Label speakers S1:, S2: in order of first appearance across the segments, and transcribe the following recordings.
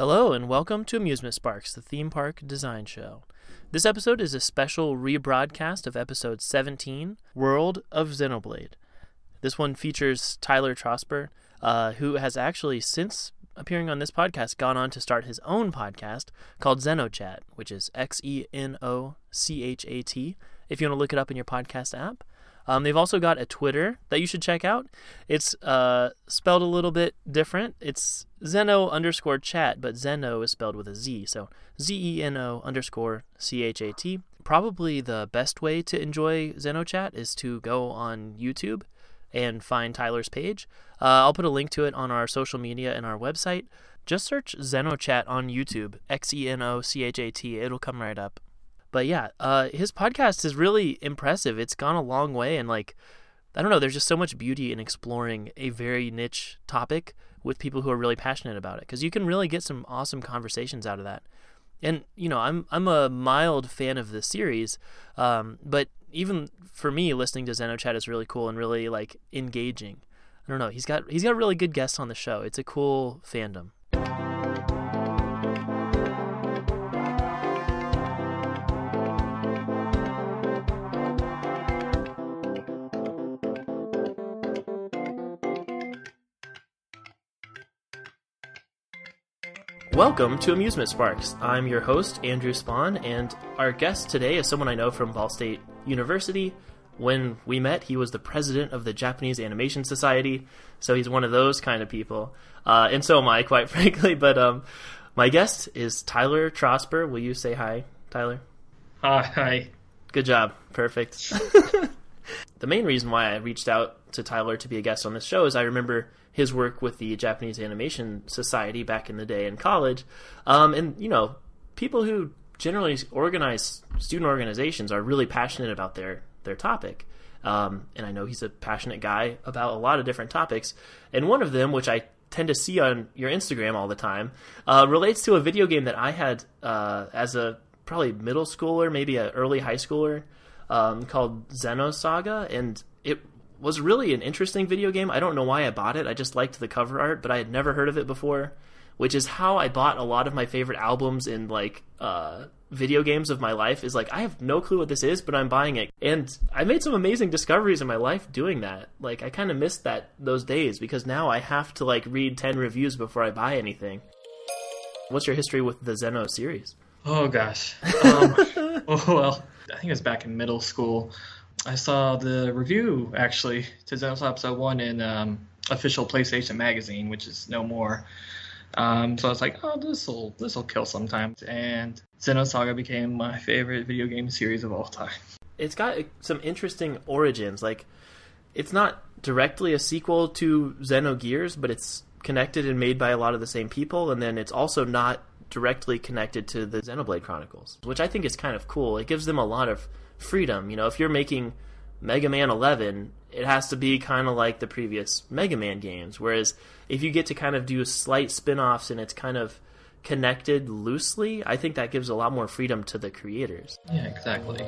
S1: Hello, and welcome to Amusement Sparks, the theme park design show. This episode is a special rebroadcast of episode 17, World of Xenoblade. This one features Tyler Trosper, uh, who has actually, since appearing on this podcast, gone on to start his own podcast called XenoChat, which is X E N O C H A T, if you want to look it up in your podcast app. Um, they've also got a Twitter that you should check out. It's uh, spelled a little bit different. It's Zeno underscore chat, but Zeno is spelled with a Z. So Z E N O underscore C H A T. Probably the best way to enjoy XenoChat is to go on YouTube and find Tyler's page. Uh, I'll put a link to it on our social media and our website. Just search XenoChat on YouTube, X E N O C H A T. It'll come right up. But yeah, uh, his podcast is really impressive. It's gone a long way, and like, I don't know, there's just so much beauty in exploring a very niche topic with people who are really passionate about it, because you can really get some awesome conversations out of that. And you know, I'm I'm a mild fan of the series, um, but even for me, listening to XenoChat is really cool and really like engaging. I don't know, he's got he's got really good guests on the show. It's a cool fandom. Welcome to Amusement Sparks. I'm your host, Andrew Spawn, and our guest today is someone I know from Ball State University. When we met, he was the president of the Japanese Animation Society, so he's one of those kind of people. Uh, and so am I, quite frankly. But um, my guest is Tyler Trosper. Will you say hi, Tyler?
S2: Uh, hi.
S1: Good job. Perfect. the main reason why I reached out to Tyler to be a guest on this show is I remember his work with the Japanese Animation Society back in the day in college. Um, and, you know, people who generally organize student organizations are really passionate about their, their topic. Um, and I know he's a passionate guy about a lot of different topics. And one of them, which I tend to see on your Instagram all the time, uh, relates to a video game that I had uh, as a probably middle schooler, maybe an early high schooler, um, called Xenosaga. And it was really an interesting video game. I don't know why I bought it. I just liked the cover art, but I had never heard of it before, which is how I bought a lot of my favorite albums in like uh, video games of my life. Is like I have no clue what this is, but I'm buying it, and I made some amazing discoveries in my life doing that. Like I kind of missed that those days because now I have to like read ten reviews before I buy anything. What's your history with the Xeno series?
S2: Oh gosh. Um, oh well, I think it was back in middle school. I saw the review actually to Xenosaga Episode One in um, official PlayStation magazine, which is no more. Um, so I was like, oh, this will this will kill sometimes, and Xenosaga became my favorite video game series of all time.
S1: It's got some interesting origins. Like, it's not directly a sequel to Xenogears, but it's connected and made by a lot of the same people, and then it's also not directly connected to the Xenoblade Chronicles, which I think is kind of cool. It gives them a lot of freedom. You know, if you're making Mega Man 11, it has to be kind of like the previous Mega Man games. Whereas if you get to kind of do slight spin offs and it's kind of connected loosely, I think that gives a lot more freedom to the creators.
S2: Yeah, exactly.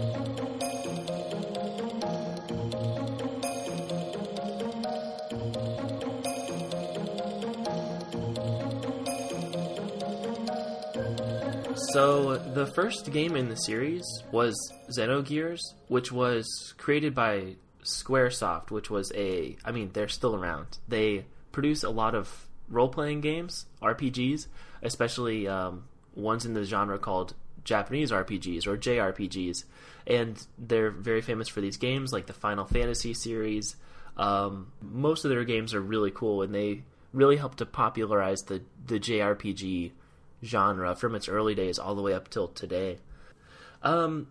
S1: So the first game in the series was Xenogears, which was created by SquareSoft, which was a I mean, they're still around. They produce a lot of role-playing games, RPGs, especially um, ones in the genre called Japanese RPGs or JRPGs, and they're very famous for these games, like the Final Fantasy series. Um, most of their games are really cool, and they really helped to popularize the the JRPG genre from its early days all the way up till today. Um,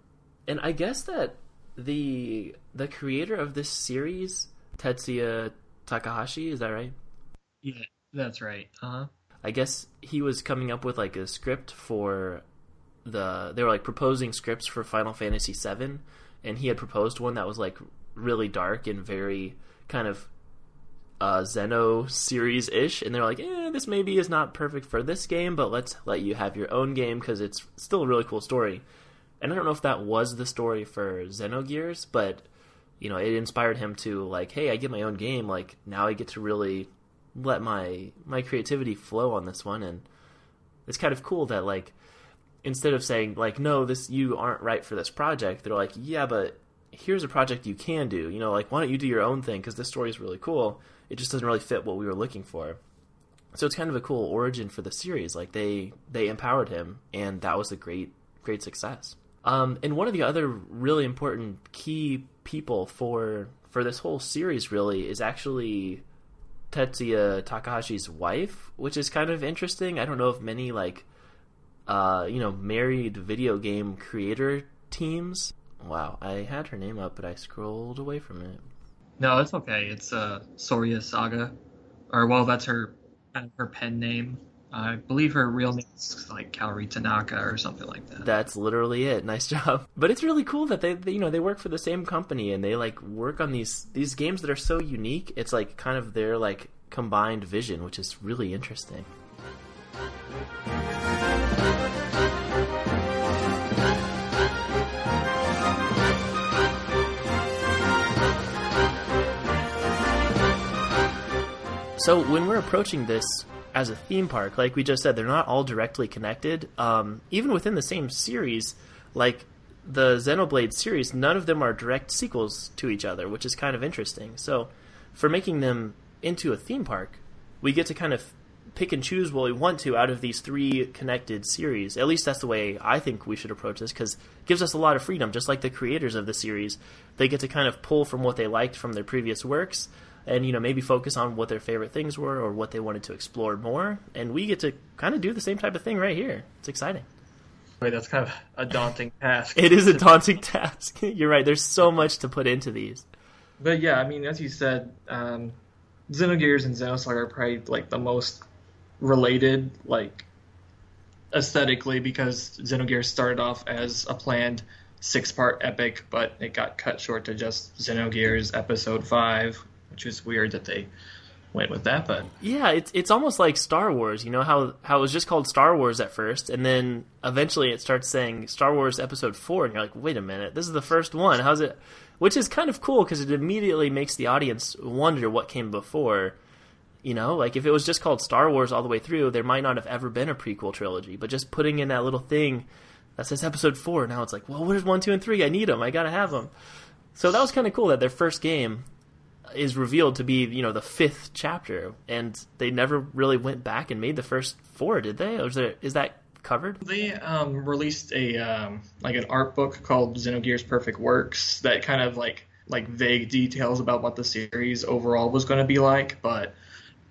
S1: and I guess that the the creator of this series, Tetsuya Takahashi, is that right?
S2: Yeah, that's right. Uh huh.
S1: I guess he was coming up with like a script for the they were like proposing scripts for Final Fantasy VII, and he had proposed one that was like really dark and very kind of uh, Xeno series ish, and they're like, eh, this maybe is not perfect for this game, but let's let you have your own game because it's still a really cool story. And I don't know if that was the story for Xenogears, but you know, it inspired him to like, hey, I get my own game. Like now, I get to really let my my creativity flow on this one, and it's kind of cool that like instead of saying like no this you aren't right for this project they're like yeah but here's a project you can do you know like why don't you do your own thing because this story is really cool it just doesn't really fit what we were looking for so it's kind of a cool origin for the series like they they empowered him and that was a great great success um, and one of the other really important key people for for this whole series really is actually Tetsuya Takahashi's wife, which is kind of interesting. I don't know if many like uh, you know, married video game creator teams. Wow, I had her name up, but I scrolled away from it.
S2: No, it's okay. It's uh, Soraya Saga, or well, that's her her pen name. I believe her real name is like Kaori Tanaka or something like that.
S1: That's literally it. Nice job. But it's really cool that they, they, you know, they work for the same company and they like work on these these games that are so unique. It's like kind of their like combined vision, which is really interesting. So when we're approaching this as a theme park, like we just said, they're not all directly connected. Um, even within the same series, like the Xenoblade series, none of them are direct sequels to each other, which is kind of interesting. So for making them into a theme park, we get to kind of pick and choose what we want to out of these three connected series. At least that's the way I think we should approach this because it gives us a lot of freedom. Just like the creators of the series, they get to kind of pull from what they liked from their previous works and you know maybe focus on what their favorite things were or what they wanted to explore more. And we get to kind of do the same type of thing right here. It's exciting.
S2: Wait, that's kind of a daunting task.
S1: It is a daunting task. You're right. There's so much to put into these.
S2: But yeah i mean as you said um, xenogears and xenosaga are probably like the most related like aesthetically because xenogears started off as a planned six part epic but it got cut short to just xenogears episode 5 which is weird that they went with that. But
S1: yeah, it's it's almost like Star Wars. You know how how it was just called Star Wars at first, and then eventually it starts saying Star Wars Episode Four, and you're like, wait a minute, this is the first one. How's it? Which is kind of cool because it immediately makes the audience wonder what came before. You know, like if it was just called Star Wars all the way through, there might not have ever been a prequel trilogy. But just putting in that little thing that says Episode Four, now it's like, well, what is one, two, and three? I need them. I gotta have them. So that was kind of cool that their first game is revealed to be you know the fifth chapter, and they never really went back and made the first four, did they? Or is there is that covered?
S2: They um, released a um, like an art book called Xenogears Perfect Works that kind of like like vague details about what the series overall was going to be like, but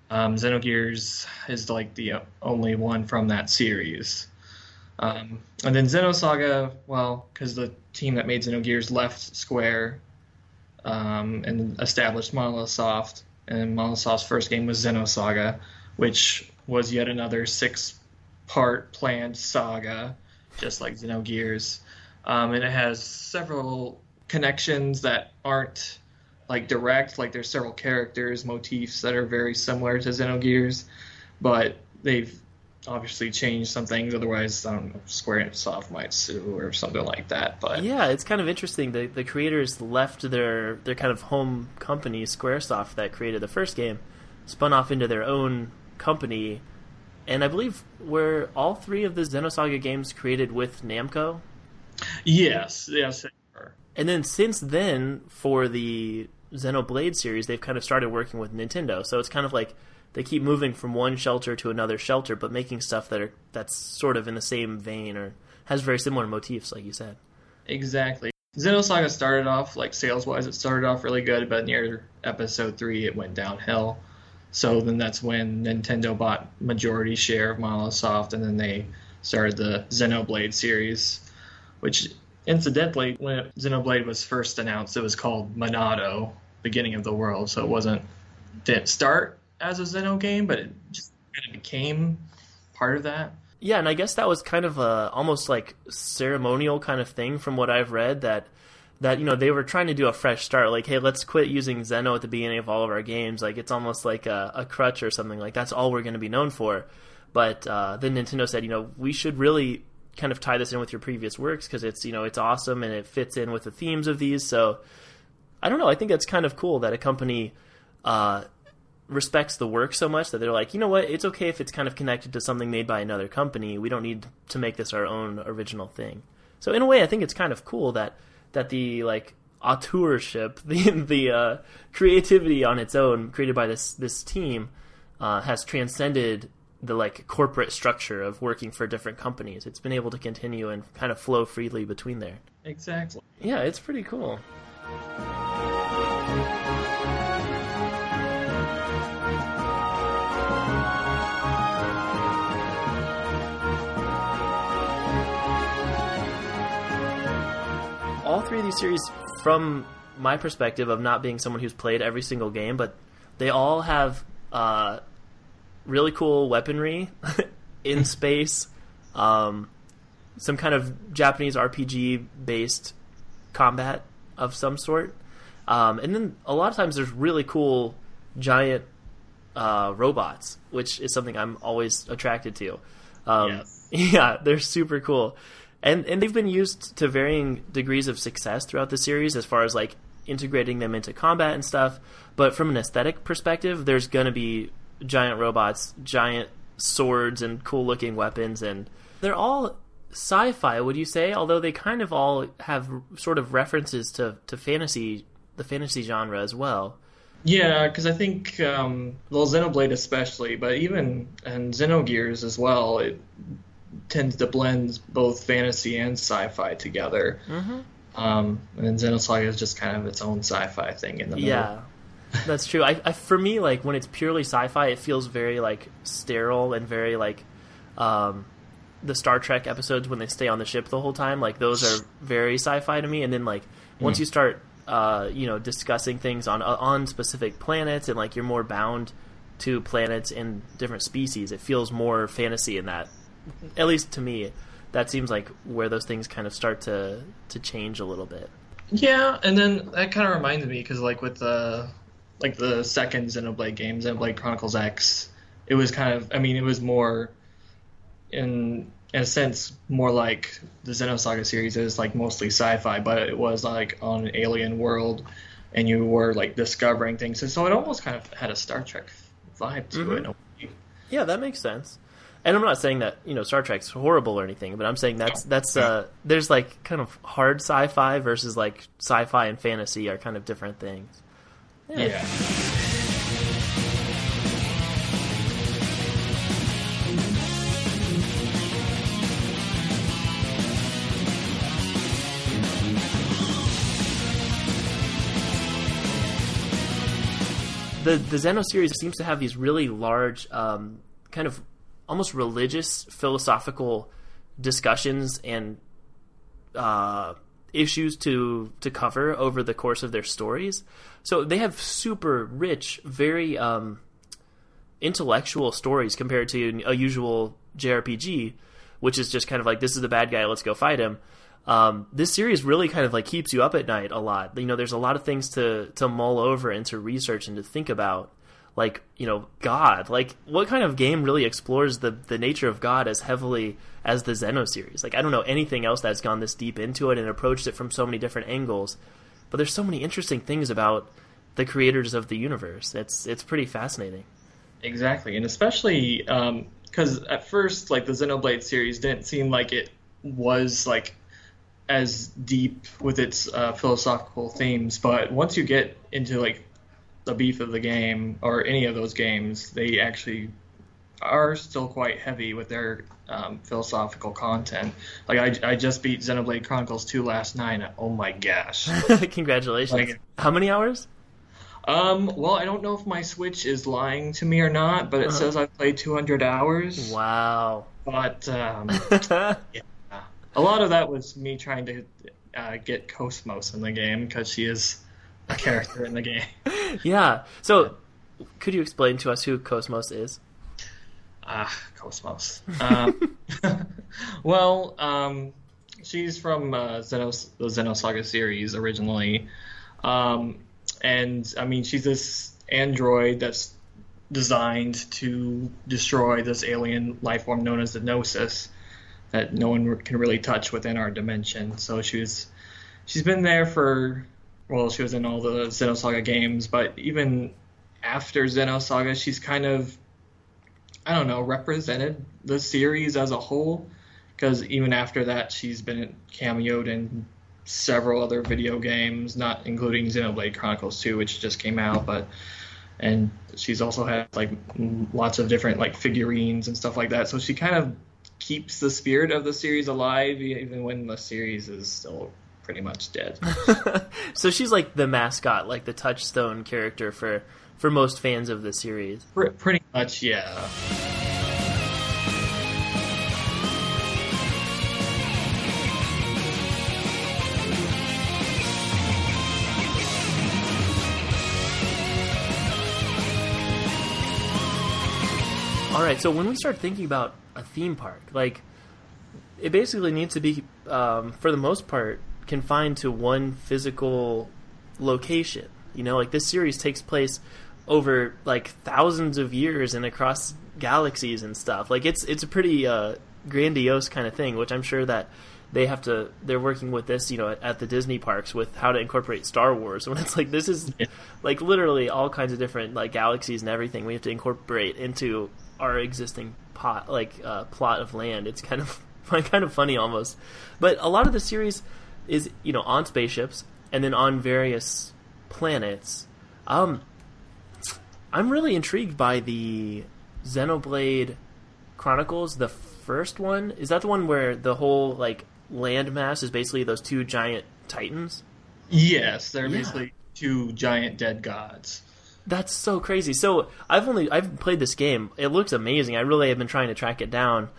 S2: um, Xenogears is like the only one from that series. Um, and then Xenosaga, well, because the team that made Xenogears left Square um, and established Monolith. And Monolith first game was Xenosaga, which was yet another six-part planned saga, just like Xenogears. Um, and it has several connections that aren't like direct. Like there's several characters, motifs that are very similar to Xenogears, but they've obviously change some things. Otherwise, I don't know, SquareSoft might sue or something like that. But
S1: yeah, it's kind of interesting. The the creators left their their kind of home company, SquareSoft, that created the first game, spun off into their own company, and I believe were all three of the Xenosaga games created with Namco.
S2: Yes, yes.
S1: And then since then, for the Xenoblade series, they've kind of started working with Nintendo. So it's kind of like they keep moving from one shelter to another shelter, but making stuff that are that's sort of in the same vein or has very similar motifs, like you said.
S2: Exactly. Xenosaga started off like sales wise, it started off really good, but near episode three, it went downhill. So then that's when Nintendo bought majority share of Monolith Soft, and then they started the Xenoblade series, which incidentally, when Xenoblade was first announced, it was called Monado, Beginning of the World. So it wasn't didn't start as a Xeno game, but it just kind of became part of that.
S1: Yeah, and I guess that was kind of a almost like ceremonial kind of thing from what I've read that that you know they were trying to do a fresh start like hey let's quit using Xeno at the beginning of all of our games like it's almost like a, a crutch or something like that's all we're going to be known for but uh, then Nintendo said you know we should really kind of tie this in with your previous works because it's you know it's awesome and it fits in with the themes of these so I don't know I think that's kind of cool that a company uh, respects the work so much that they're like, you know what, it's okay if it's kind of connected to something made by another company. We don't need to make this our own original thing. So in a way, I think it's kind of cool that that the like auteurship, the the uh, creativity on its own created by this this team uh, has transcended the like corporate structure of working for different companies. It's been able to continue and kind of flow freely between there.
S2: Exactly.
S1: Yeah, it's pretty cool. All three of these series, from my perspective of not being someone who's played every single game, but they all have uh, really cool weaponry in space, um, some kind of Japanese RPG based combat of some sort, um, and then a lot of times there's really cool giant uh, robots, which is something I'm always attracted to. Um,
S2: Yes.
S1: Yeah, they're super cool and and they've been used to varying degrees of success throughout the series as far as like integrating them into combat and stuff. But from an aesthetic perspective there's going to be giant robots giant swords and cool looking weapons and they're all sci-fi would you say? Although they kind of all have sort of references to to fantasy the fantasy genre as well.
S2: Yeah, because I think um, well, Xenoblade especially, but even and Xenogears as well, it tends to blend both fantasy and sci-fi together.
S1: mm-hmm.
S2: Um, and then Xenosaga is just kind of its own sci-fi thing in the middle.
S1: Yeah, that's true. I, I for me like when it's purely sci-fi, it feels very like sterile and very like um, the Star Trek episodes when they stay on the ship the whole time. Like those are very sci-fi to me. And then like once you start uh, you know discussing things on on specific planets and like you're more bound to planets and different species, it feels more fantasy in that. At least to me, that seems like where those things kind of start to to change a little bit.
S2: Yeah, and then that kind of reminded me because like with the like the second Xenoblade game, Xenoblade Chronicles X, it was kind of I mean it was more in in a sense more like the Xenosaga series is like mostly sci-fi, but it was like on an alien world, and you were like discovering things, and so it almost kind of had a Star Trek vibe to
S1: Mhm.
S2: it. in a way.
S1: Yeah, that makes sense. And I'm not saying that you know Star Trek's horrible or anything, but I'm saying that's that's uh, there's like kind of hard sci-fi versus like sci-fi and fantasy are kind of different things.
S2: Yeah.
S1: The the Xeno series seems to have these really large, um, kind of almost religious philosophical discussions and uh, issues to to cover over the course of their stories. So they have super rich, very um, intellectual stories compared to a usual JRPG, which is just kind of like this is the bad guy, let's go fight him. Um, this series really kind of like keeps you up at night a lot. You know, there's a lot of things to to mull over and to research and to think about. Like, you know, God. Like, what kind of game really explores the the nature of God as heavily as the Xeno series? Like, I don't know anything else that's gone this deep into it and approached it from so many different angles. But there's so many interesting things about the creators of the universe. It's it's pretty fascinating.
S2: Exactly, and especially because at first, like the Xenoblade series didn't seem like it was like as deep with its uh, philosophical themes, but once you get into like the beef of the game or any of those games, they actually are still quite heavy with their um, philosophical content. Like I, I just beat Xenoblade Chronicles 2 last night. Oh my gosh.
S1: Congratulations.
S2: Like-
S1: How many hours?
S2: Um, well, I don't know if my Switch is lying to me or not, but it
S1: Uh-huh.
S2: says I've played 200 hours.
S1: Wow.
S2: But um, a lot of that was me trying to uh, get Cosmos in the game because she is character in the game.
S1: yeah. So, could you explain to us who Cosmos is?
S2: Ah, Cosmos. Um, well, um, she's from uh, Xenos, the Xenosaga series originally, um, and I mean she's this android that's designed to destroy this alien life form known as the Gnosis that no one can really touch within our dimension. So she was, she's been there for, well, she was in all the Xenosaga games, but even after Xenosaga, she's kind of, I don't know, represented the series as a whole. Because even after that, she's been cameoed in several other video games, not including Xenoblade Chronicles 2, which just came out, but and she's also had like lots of different like figurines and stuff like that. So she kind of keeps the spirit of the series alive even when the series is still pretty much dead.
S1: so she's like the mascot, like the touchstone character for for most fans of the series.
S2: Pretty much, yeah.
S1: All right, so when we start thinking about a theme park, like it basically needs to be, um, for the most part, confined to one physical location. You know, like this series takes place over like thousands of years and across galaxies and stuff. Like it's it's a pretty uh, grandiose kind of thing, which I'm sure that they have to they're working with this you know at, at, the disney parks with how to incorporate star wars when it's like this is yeah. like literally all kinds of different like galaxies and everything we have to incorporate into our existing pot like uh, plot of land it's kind of kind of funny almost but a lot of the series is you know on spaceships and then on various planets um i'm really intrigued by the xenoblade chronicles the first one is that the one where the whole like landmass is basically those two giant titans?
S2: Yes, they're yeah. basically two giant dead gods.
S1: That's so crazy. So I've only I've played this game. It looks amazing. I really have been trying to track it down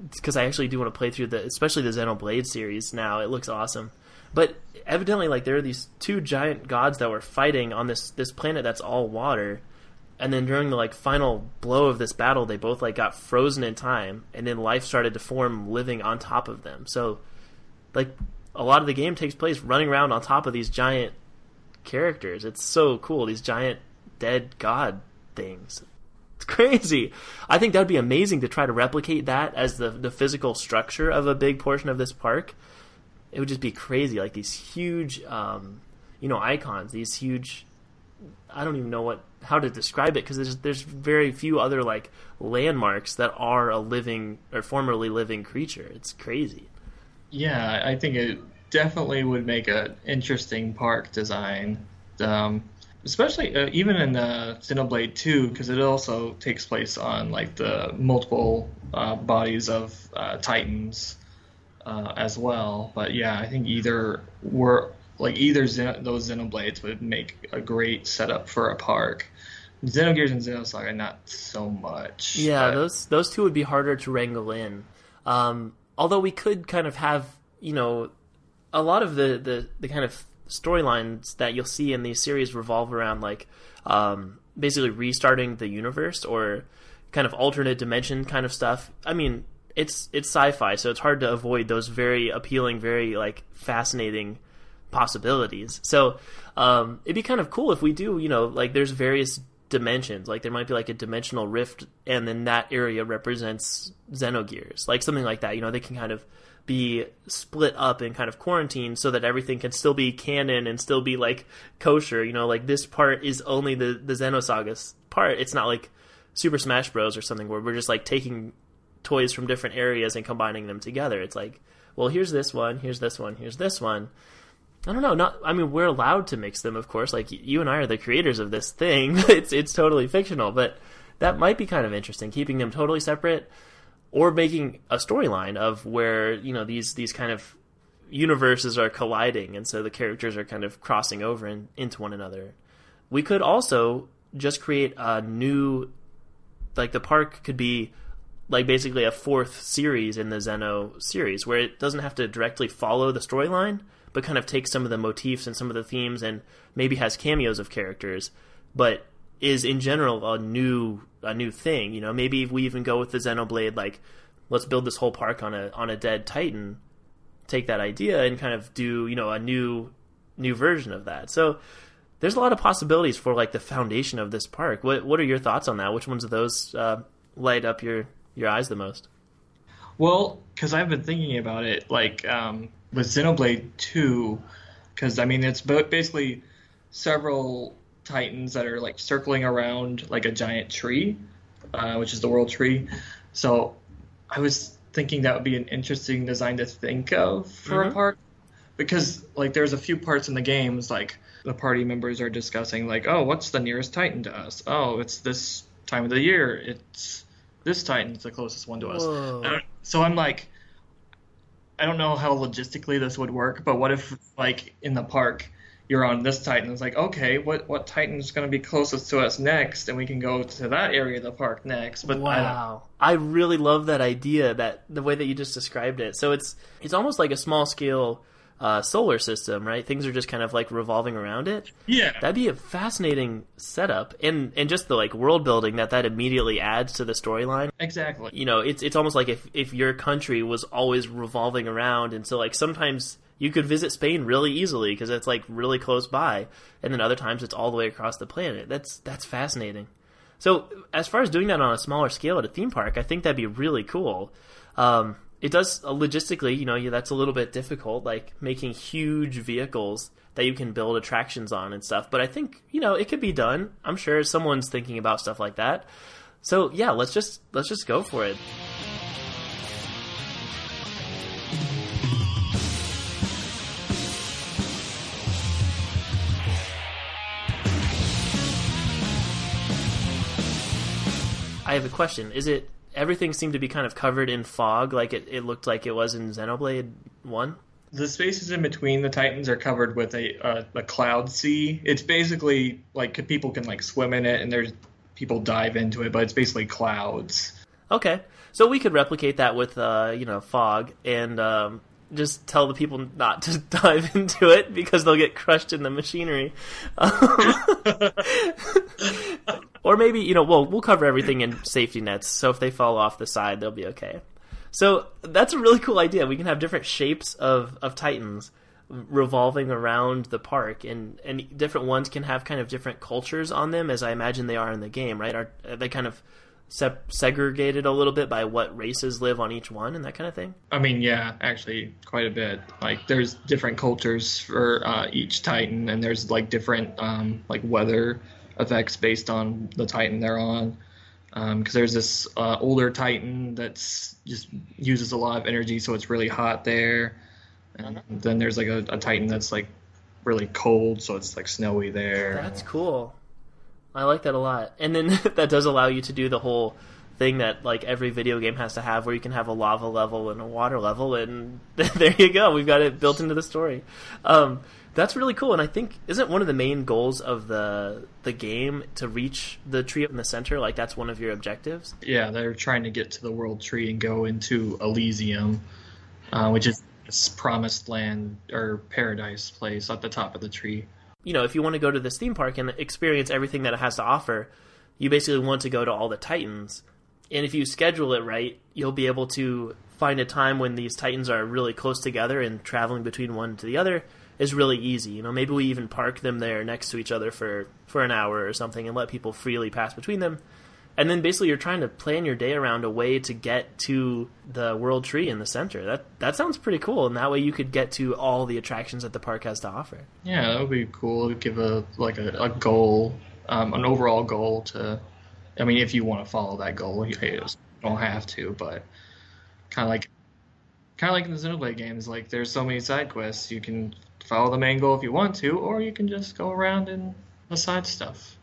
S1: because I actually do want to play through the especially the Xenoblade series now. It looks awesome. But evidently, like there are these two giant gods that were fighting on this this planet that's all water, and then during the like final blow of this battle they both like got frozen in time and then life started to form living on top of them so like a lot of the game takes place running around on top of these giant characters it's so cool these giant dead god things crazy i think that would be amazing to try to replicate that as the the physical structure of a big portion of this park it would just be crazy like these huge um, you know icons these huge I don't even know what how to describe it because there's there's very few other like landmarks that are a living or formerly living creature. It's crazy.
S2: Yeah, I think it definitely would make an interesting park design. Um, especially uh, even in uh, Xenoblade 2 because it also takes place on like the multiple uh, bodies of uh, Titans uh, as well. But yeah, I think either were like either Xen- those Xenoblades would make a great setup for a park. Xenogears and Xenosaga, not so much.
S1: Yeah, but... those those two would be harder to wrangle in. Um, although we could kind of have, you know, a lot of the the, the kind of storylines that you'll see in these series revolve around like um, basically restarting the universe or kind of alternate dimension kind of stuff. I mean, it's it's sci-fi, so it's hard to avoid those very appealing, very like fascinating possibilities. So um, it'd be kind of cool if we do, you know, like there's various dimensions. Like there might be like a dimensional rift, and then that area represents Xenogears, like something like that. You know, they can kind of be split up and kind of quarantined so that everything can still be canon and still be like kosher. You know, like this part is only the the Xenosaga part. It's not like Super Smash Bros. or something where we're just like taking toys from different areas and combining them together. It's like, well, here's this one, here's this one, here's this one I don't know. Not. I mean, we're allowed to mix them, of course. Like you and I are the creators of this thing. it's it's totally fictional, but that might be kind of interesting, keeping them totally separate, or making a storyline of where you know these these kind of universes are colliding, and so the characters are kind of crossing over in, into one another. We could also just create a new, like the park could be like basically a fourth series in the Xeno series, where it doesn't have to directly follow the storyline but kind of takes some of the motifs and some of the themes and maybe has cameos of characters, but is in general a new a new thing. You know, maybe we even go with the Xenoblade, like let's build this whole park on a on a dead Titan. Take that idea and kind of do you know a new new version of that. So there's a lot of possibilities for like the foundation of this park. What what are your thoughts on that? Which ones of those uh, light up your your eyes the most?
S2: Well, because I've been thinking about it, like um, with Xenoblade 2, because I mean it's basically several titans that are like circling around like a giant tree, uh, which is the world tree. So I was thinking that would be an interesting design to think of for
S1: Mhm.
S2: a park because like there's a few parts in the games like the party members are discussing like oh what's the nearest titan to us oh it's this time of the year it's this titan's the closest one to us. So i'm like i don't know how logistically this would work but what if like in the park you're on this titan. It's like okay what what titan's going to be closest to us next? And we can go to that area of the park next but I
S1: wow. I, really love that idea that the way that you just described it. So it's it's almost like a small scale uh, solar system right? Things are just kind of like revolving around it.
S2: Yeah.
S1: That'd be a fascinating setup. And and just the like world building that that immediately adds to the storyline.
S2: Exactly.
S1: You know it's it's almost like if if your country was always revolving around. And so like sometimes you could visit Spain really easily because it's like really close by and then other times it's all the way across the planet. That's that's fascinating. So as far as doing that on a smaller scale at a theme park I think that'd be really cool. Um, it does uh, logistically you know yeah, that's a little bit difficult like making huge vehicles that you can build attractions on and stuff but I think you know it could be done. I'm sure someone's thinking about stuff like that. So yeah, let's just let's just go for it. I have a question. Is it everything seemed to be kind of covered in fog like it, it looked like it was in Xenoblade 1?
S2: The spaces in between the Titans are covered with a uh, a cloud sea. It's basically like people can like swim in it, and there's people dive into it, but it's basically clouds.
S1: Okay. So we could replicate that with uh, you know, fog and um, just tell the people not to dive into it because they'll get crushed in the machinery. Um, or maybe, you know, we'll we'll cover everything in safety nets, so if they fall off the side, they'll be okay. So that's a really cool idea. We can have different shapes of, of titans revolving around the park, and, and different ones can have kind of different cultures on them, as I imagine they are in the game, right? Are, are they kind of sep- segregated a little bit by what races live on each one and that kind of thing?
S2: I mean, yeah, actually, quite a bit. Like, there's different cultures for uh, each Titan, and there's like different um, like weather effects based on the Titan they're on. Because there's this uh, older Titan that's just uses a lot of energy, so it's really hot there. And then there's like a, a Titan that's like really cold, so it's like snowy there.
S1: That's cool. I like that a lot. And then that does allow you to do the whole thing that like every video game has to have where you can have a lava level and a water level and there you go. We've got it built into the story. Um, that's really cool and I think isn't one of the main goals of the the game to reach the tree up in the center like that's one of your objectives?
S2: Yeah, they're trying to get to the World Tree and go into Elysium, uh, which is this promised land or paradise place at the top of the tree.
S1: you know, if you want to go to this theme park and experience everything that it has to offer, you basically want to go to all the Titans. And if you schedule it right, you'll be able to find a time when these Titans are really close together and traveling between one to the other is really easy. You know, maybe we even park them there next to each other for, for an hour or something and let people freely pass between them. And then basically you're trying to plan your day around a way to get to the World Tree in the center. That that sounds pretty cool, and that way you could get to all the attractions that the park has to offer.
S2: Yeah, that would be cool. to Give a like a, a goal, um, an overall goal to. I mean, if you want to follow that goal, you don't have to, but kind of like, kind of like in the Xenoblade games, like there's so many side quests. You can follow the main goal if you want to, or you can just go around and the side stuff.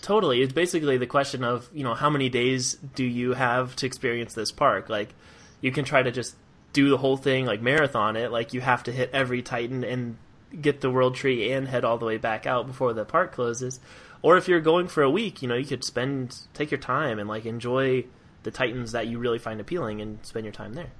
S1: Totally. It's basically the question of, you know, how many days do you have to experience this park? Like, you can try to just do the whole thing, like marathon it. Like, you have to hit every Titan and get the World Tree and head all the way back out before the park closes. Or if you're going for a week, you know, you could spend, take your time and, like, enjoy the Titans that you really find appealing and spend your time there.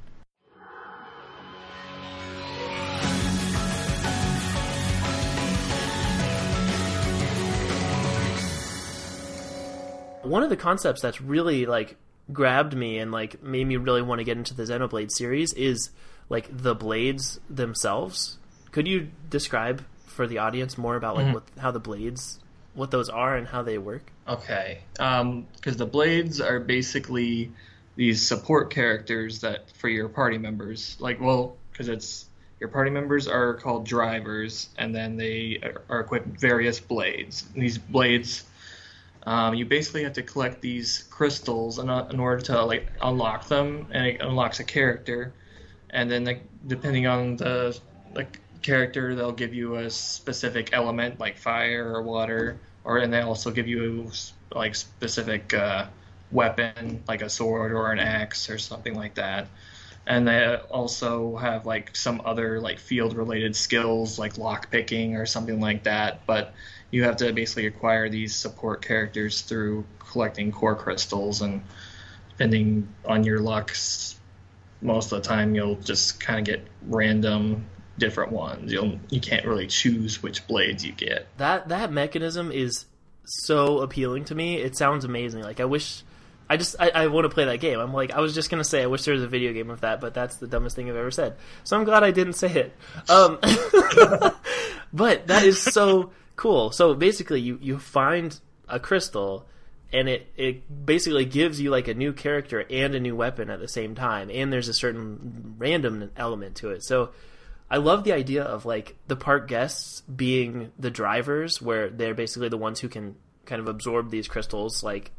S1: One of the concepts that's really like grabbed me and like made me really want to get into the Xenoblade series is like the blades themselves. Could you describe for the audience more about like
S2: Mhm.
S1: what how the blades what those are and how they work?
S2: Okay, because the blades are basically these support characters that for your party members. Like, well, because it's Your party members are called drivers, and then they are equipped various blades. These blades, um, you basically have to collect these crystals in, in order to like unlock them, and it unlocks a character. And then, like, depending on the like character, they'll give you a specific element like fire or water, or and they also give you like specific uh, weapon like a sword or an axe or something like that and they also have like some other like field related skills like lock picking or something like that but you have to basically acquire these support characters through collecting core crystals and depending on your luck most of the time you'll just kind of get random different ones you'll you can't really choose which blades you get
S1: that that mechanism is so appealing to me it sounds amazing like i wish I just I, I want to play that game. I'm like I was just gonna say I wish there was a video game of that, but that's the dumbest thing I've ever said. So I'm glad I didn't say it. Um, but that is so cool. So basically, you you find a crystal, and it it basically gives you like a new character and a new weapon at the same time, and there's a certain random element to it. So. I love the idea of like the park guests being the drivers, where they're basically the ones who can kind of absorb these crystals, like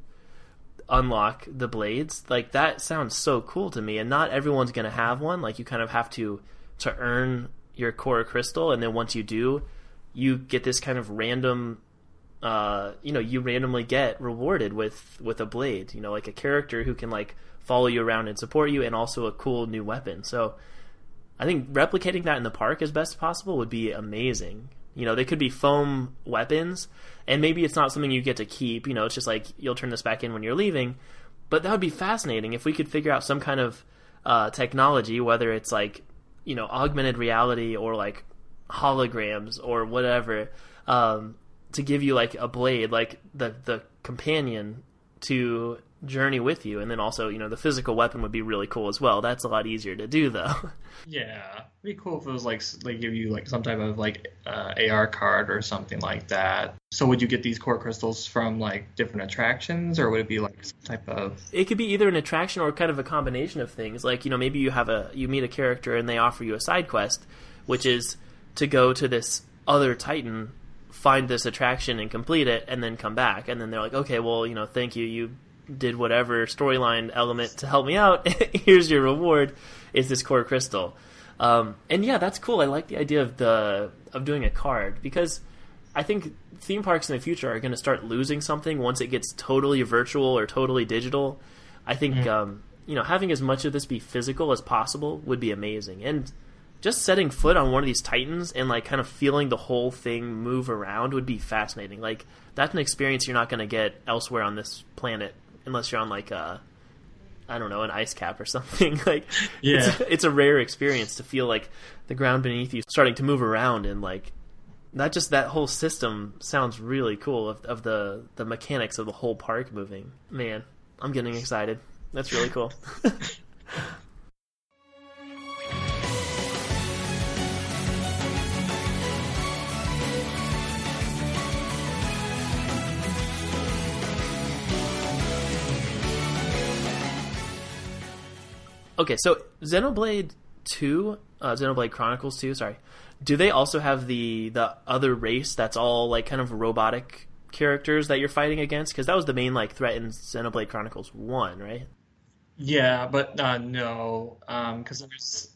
S1: unlock the blades. Like that sounds so cool to me, and not everyone's gonna have one. Like you kind of have to to earn your core crystal, and then once you do, you get this kind of random. Uh, you know, you randomly get rewarded with with a blade. You know, like a character who can like follow you around and support you, and also a cool new weapon. So, I think replicating that in the park as best possible would be amazing. You know, they could be foam weapons, and maybe it's not something you get to keep. You know, it's just like you'll turn this back in when you're leaving. But that would be fascinating if we could figure out some kind of uh, technology, whether it's like you know augmented reality or like holograms or whatever, um, to give you like a blade, like the the companion to journey with you. And then also you know the physical weapon would be really cool as well. That's a lot easier to do though.
S2: Yeah. It'd be cool if it was like they give you like some type of like uh, ar card or something like that. So would you get these core crystals from like different attractions? Or would it be like some type of
S1: it could be either an attraction or kind of a combination of things. Like you know maybe you have a you meet a character and they offer you a side quest which is to go to this other titan find this attraction and complete it and then come back and then they're like okay well you know thank you you did whatever storyline element to help me out. Here's your reward. Is this core crystal? Um, and yeah, that's cool. I like the idea of the of doing a card because I think theme parks in the future are going to start losing something once it gets totally virtual or totally digital. I think mm-hmm. um, you know having as much of this be physical as possible would be amazing. And just setting foot on one of these titans and like kind of feeling the whole thing move around would be fascinating. Like that's an experience you're not going to get elsewhere on this planet unless you're on like a I don't know, an ice cap or something. like, yeah, it's, it's, a rare experience to feel like the ground beneath you starting to move around and like not just that whole system sounds really cool of, of the the mechanics of the whole park moving. Man, I'm getting excited. That's really cool. Okay, so Xenoblade Two, uh, Xenoblade Chronicles Two. Sorry, do they also have the the other race that's all like kind of robotic characters that you're fighting against? Because that was the main like threat in Xenoblade Chronicles One, right?
S2: Yeah, but uh, no, because um, there's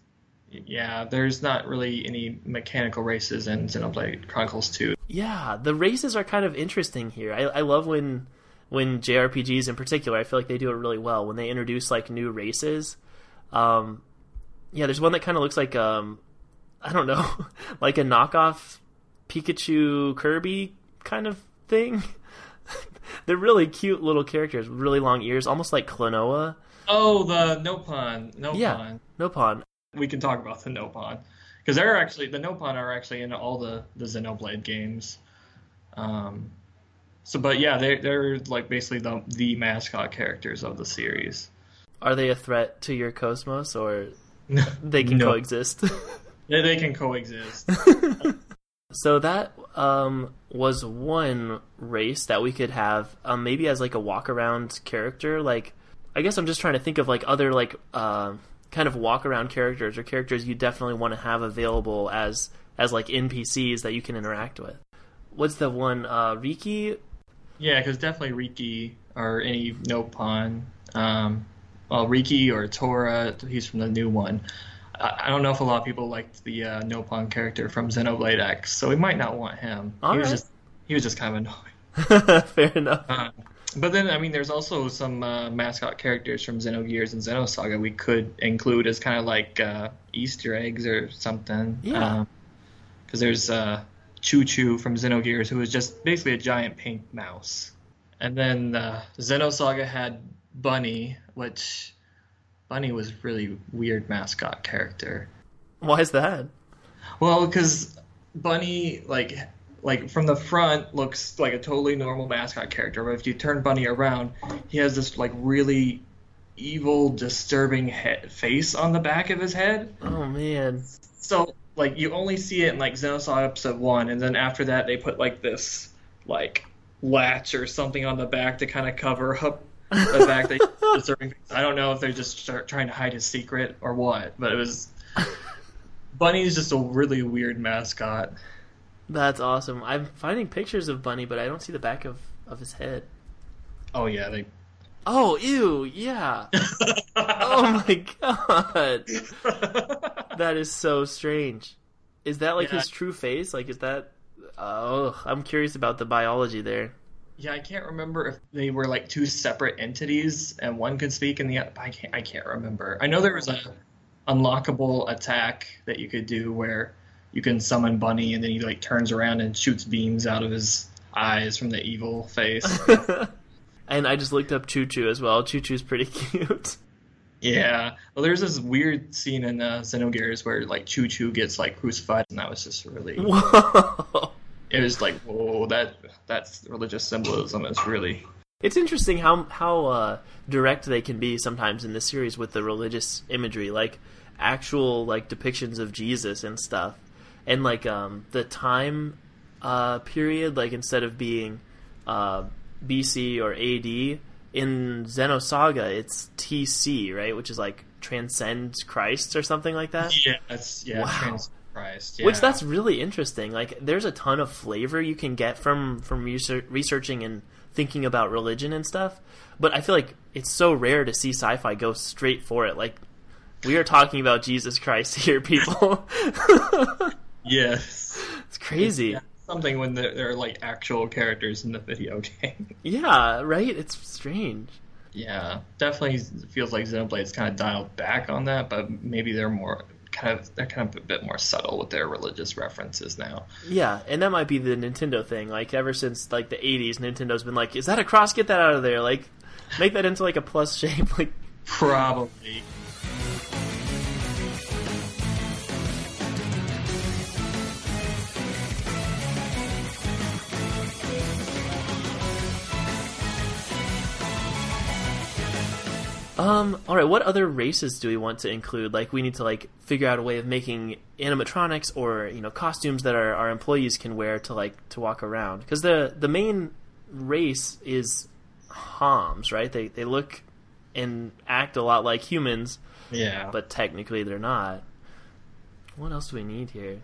S2: yeah, there's not really any mechanical races in Xenoblade Chronicles 2.
S1: Yeah, the races are kind of interesting here. I, I love when when JRPGs in particular, I feel like they do it really well when they introduce like new races um, yeah, there's one that kind of looks like um, I don't know, like a knockoff Pikachu Kirby kind of thing. They're really cute little characters, really long ears, almost like Klonoa.
S2: Oh, the Nopon. Nopon.
S1: Yeah, Nopon.
S2: We can talk about the Nopon because they're actually the Nopon are actually in all the the Xenoblade games. Um, so, but yeah, they they're like basically the the mascot characters of the series.
S1: Are they a threat to your cosmos, or they can no. coexist?
S2: yeah, they can coexist.
S1: so that um, was one race that we could have, um, maybe as like a walk around character. Like, I guess I'm just trying to think of like other like uh, kind of walk around characters or characters you definitely want to have available as as like NPCs that you can interact with. What's the one? Uh, Riki.
S2: Yeah, because definitely Riki or any Nopon. Um, well, Riki or Tora. He's from the new one. I, I don't know if a lot of people liked the uh, Nopon character from Xenoblade X, so we might not want him.
S1: All
S2: he
S1: right.
S2: was just he was just kind of annoying.
S1: Fair enough.
S2: Uh, but then, I mean, there's also some uh, mascot characters from Xenogears and Xenosaga we could include as kind of like uh, Easter eggs or something.
S1: Yeah.
S2: Because there's uh, Chu-Chu from Xenogears, who is just basically a giant pink mouse. And then uh, Xenosaga had Bunny, which Bunny was really weird mascot character.
S1: Why is that?
S2: Well, because Bunny, like, like from the front, looks like a totally normal mascot character, but if you turn Bunny around, he has this like really evil, disturbing he- face on the back of his head.
S1: Oh man.
S2: So, like, you only see it in like Xenosaga episode one, and then after that, they put like this like latch or something on the back to kind of cover up the fact that he's disturbing. I don't know if they're just start trying to hide his secret or what, but it was. Bunny's just a really weird mascot.
S1: That's awesome. I'm finding pictures of Bunny, but I don't see the back of, of his head.
S2: Oh yeah, they.
S1: Oh, ew, yeah. oh my god. That is so strange. Is that like
S2: Yeah.
S1: his true face? Like, is that. Oh, I'm curious about the biology there.
S2: Yeah, I can't remember if they were like two separate entities and one could speak and the other. I can't. I can't remember. I know there was a unlockable attack that you could do where you can summon Bunny and then he like turns around and shoots beams out of his eyes from the evil face.
S1: and I just looked up Chu-Chu as well. Chu-Chu's pretty cute.
S2: yeah. Well, there's this weird scene in uh, Xenogears where like Chu-Chu gets like crucified and that was just really.
S1: Whoa.
S2: It was like whoa that that's religious symbolism is really
S1: It's interesting how how uh, direct they can be sometimes in this series with the religious imagery, like actual like depictions of Jesus and stuff, and like um, the time uh, period, like instead of being uh, BC or AD in Xenosaga, it's TC, right, which is like transcend Christ or something like that.
S2: yeah that's yeah
S1: Wow.
S2: trans Christ yeah.
S1: Which that's really interesting. Like, there's a ton of flavor you can get from from research, researching and thinking about religion and stuff. But I feel like it's so rare to see sci-fi go straight for it. Like, we are talking about Jesus Christ here, people.
S2: yes.
S1: it's crazy.
S2: Yeah, something when there, there are like actual characters in the video game.
S1: Yeah, right. It's strange.
S2: yeah, definitely feels like Xenoblade's kind of dialed back on that, but maybe they're more kind of they're kind of a bit more subtle with their religious references now.
S1: Yeah, and that might be the Nintendo thing. Like, ever since like the '80s, Nintendo's been like, "Is that a cross? Get that out of there!" Like, make that into like a plus shape. Like,
S2: Probably.
S1: Um. All right. What other races do we want to include? Like, we need to like figure out a way of making animatronics or you know costumes that our, our employees can wear to like to walk around. Because the the main race is Homs, right? They they look and act a lot like humans,
S2: Yeah.
S1: but technically they're not. What else do we need here?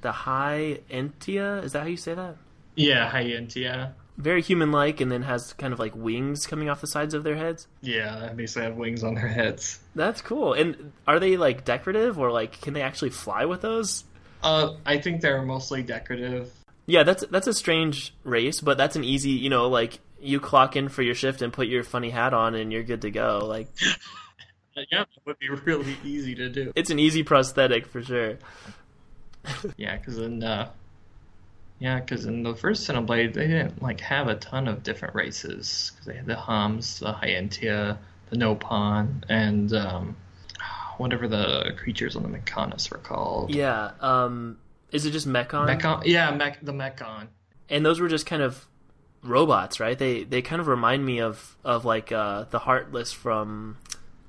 S1: The High Entia. Is that how you say that?
S2: yeah, High Entia.
S1: Very human-like, and then has kind of like wings coming off the sides of their heads.
S2: Yeah, they basically have wings on their heads.
S1: That's cool. And are they like decorative or like can they actually fly with those?
S2: Uh, I think they're mostly decorative.
S1: Yeah, that's that's a strange race, but that's an easy, you know, like you clock in for your shift and put your funny hat on and you're good to go. Like
S2: Yeah, that would be really easy to do.
S1: it's an easy prosthetic for sure.
S2: Yeah, because then uh, yeah, because in the first Xenoblade they didn't like have a ton of different races because they had the Homs, the High Entia, the Nopon, and um, whatever the creatures on the Mechonis were called.
S1: Yeah, um is it just Mechon?
S2: Mechon, yeah, Mech, the Mechon.
S1: and those were just kind of robots, right? They they kind of remind me of of like uh the Heartless from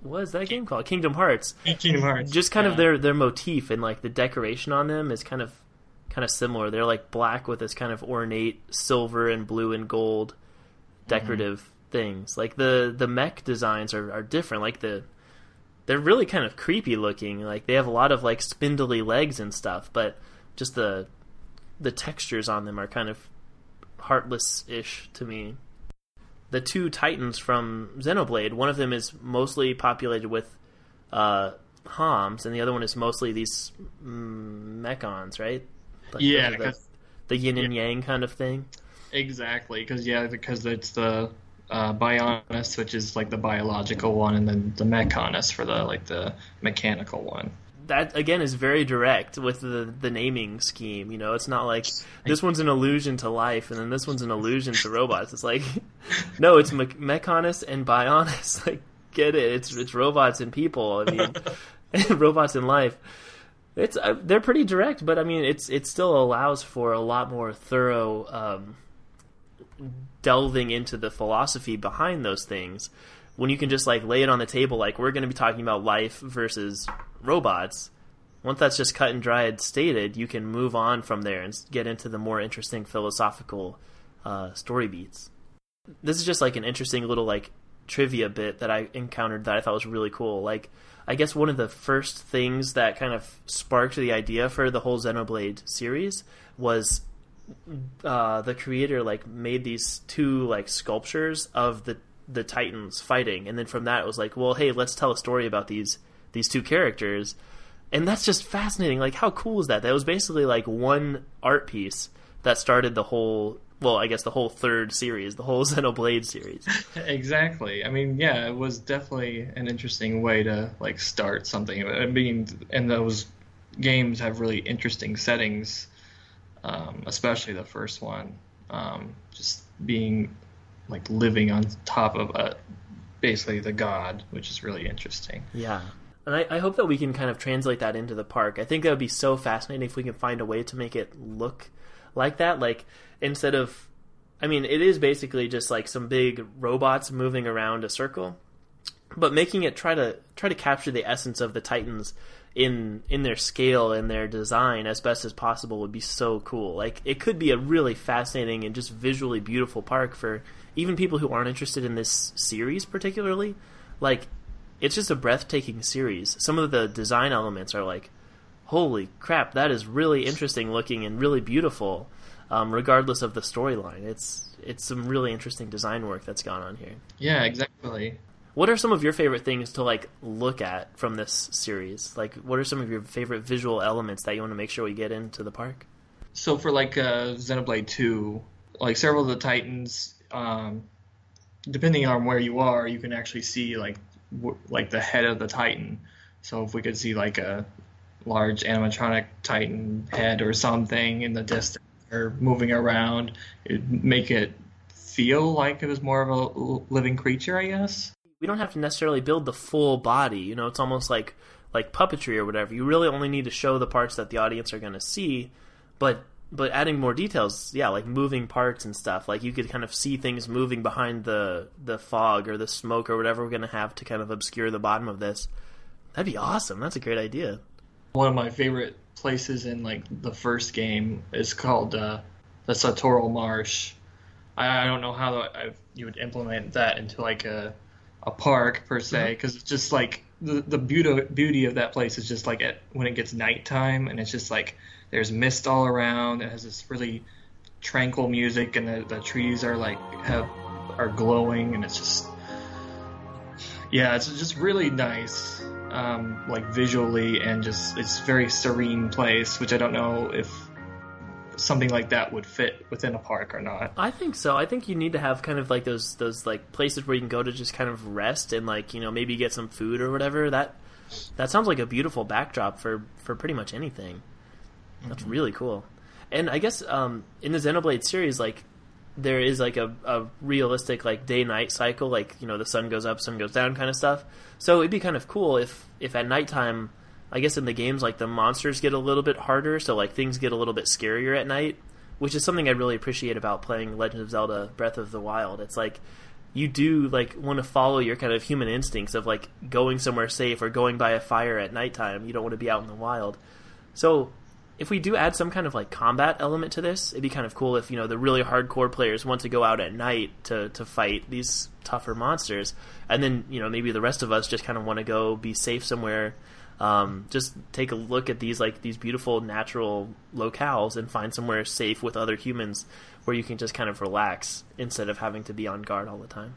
S1: what is that game called? Kingdom Hearts.
S2: Kingdom Hearts.
S1: just kind
S2: yeah.
S1: of their their motif and like the decoration on them is kind of kind of similar. They're like black with this kind of ornate silver and blue and gold decorative things. Like the the mech designs are, are different. Like the they're really kind of creepy looking. Like they have a lot of like spindly legs and stuff, but just the the textures on them are kind of heartless-ish to me. The two titans from Xenoblade, one of them is mostly populated with uh, Homs, and the other one is mostly these mm, Mechons, right? Like
S2: yeah,
S1: the, the yin and yang kind of thing.
S2: exactly. Because yeah, because it's the uh, Bionis, which is like the biological one, and then the Mechonis for the like the mechanical one.
S1: that again is very direct with the the naming scheme. You know, it's not like this one's an allusion to life, and then this one's an allusion to robots. It's like, no, it's Me- and Bionis. Like, get it? It's it's robots and people. I mean, robots and life. It's uh, they're pretty direct, but I mean, it's it still allows for a lot more thorough um, delving into the philosophy behind those things. When you can just like lay it on the table, like we're going to be talking about life versus robots. Once that's just cut and dried stated, you can move on from there and get into the more interesting philosophical uh, story beats. This is just like an interesting little like trivia bit that I encountered that I thought was really cool. Like, I guess one of the first things that kind of sparked the idea for the whole Xenoblade series was uh, the creator like made these two like sculptures of the the titans fighting, and then from that it was like, well, hey, let's tell a story about these these two characters, and that's just fascinating. Like, how cool is that? That was basically like one art piece that started the whole. Well, I guess the whole third series, the whole Xenoblade series.
S2: Exactly. I mean, yeah, it was definitely an interesting way to like start something. I mean, and those games have really interesting settings, um, especially the first one. Um, just being like living on top of a basically the god, which is really interesting.
S1: Yeah. And I, I hope that we can kind of translate that into the park. I think that would be so fascinating if we can find a way to make it look like that. Like, instead of. I mean, it is basically just like some big robots moving around a circle, but making it try to try to capture the essence of the Titans in in their scale and their design as best as possible would be so cool. Like it could be a really fascinating and just visually beautiful park for even people who aren't interested in this series particularly. Like it's just a breathtaking series. Some of the design elements are like, holy crap, that is really interesting looking and really beautiful. Um, regardless of the storyline, it's it's some really interesting design work that's gone on here.
S2: Yeah, exactly.
S1: What are some of your favorite things to like look at from this series? Like, what are some of your favorite visual elements that you want to make sure we get into the park?
S2: So for like uh, Xenoblade 2, like several of the Titans, um, depending on where you are, you can actually see like w- like the head of the Titan. So if we could see like a large animatronic Titan head or something in the distance or moving around, it'd make it feel like it was more of a living creature, I guess.
S1: We don't have to necessarily build the full body. You know, it's almost like like puppetry or whatever. You really only need to show the parts that the audience are going to see, but but adding more details, yeah, like moving parts and stuff. Like you could kind of see things moving behind the the fog or the smoke or whatever we're going to have to kind of obscure the bottom of this. That'd be awesome. That's a great idea.
S2: One of my favorite places in like the first game is called uh, the Satorl Marsh. I, I don't know how I, you would implement that into like a a park per se, because it's just like the the beauty beauty of that place is just like at when it gets nighttime and it's just like there's mist all around. It has this really tranquil music and the, the trees are like have are glowing and it's just yeah, it's just really nice, um, like visually and just it's very serene place, which I don't know if something like that would fit within a park or not.
S1: I think so. I think you need to have kind of like those those like places where you can go to just kind of rest and like you know maybe get some food or whatever. That that sounds like a beautiful backdrop for for pretty much anything. That's really cool. And I guess um, in the Xenoblade series, like there is like a, a realistic like day night cycle, like you know the sun goes up, sun goes down kind of stuff. So it'd be kind of cool if if at nighttime, I guess in the games like the monsters get a little bit harder, so like things get a little bit scarier at night, which is something I really appreciate about playing Legend of Zelda: Breath of the Wild. It's like you do like want to follow your kind of human instincts of like going somewhere safe or going by a fire at nighttime. You don't want to be out in the wild. So if we do add some kind of like combat element to this, it'd be kind of cool if you know the really hardcore players want to go out at night to to fight these tougher monsters, and then you know maybe the rest of us just kind of want to go be safe somewhere. Um, just take a look at these like these beautiful natural locales and find somewhere safe with other humans where you can just kind of relax instead of having to be on guard all the time.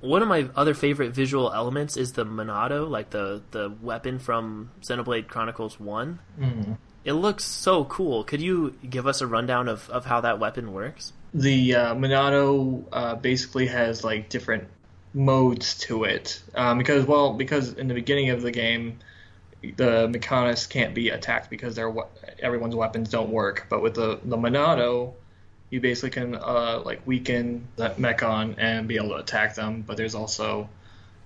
S1: One of my other favorite visual elements is the Monado, like the the weapon from Xenoblade Chronicles One. Mm-hmm. It looks so cool. Could you give us a rundown of, of how that weapon works?
S2: The uh, Monado uh, basically has like different modes to it um, because well because in the beginning of the game the Mechanists can't be attacked because their everyone's weapons don't work. But with the the Monado, you basically can uh, like weaken that Mechon and be able to attack them. But there's also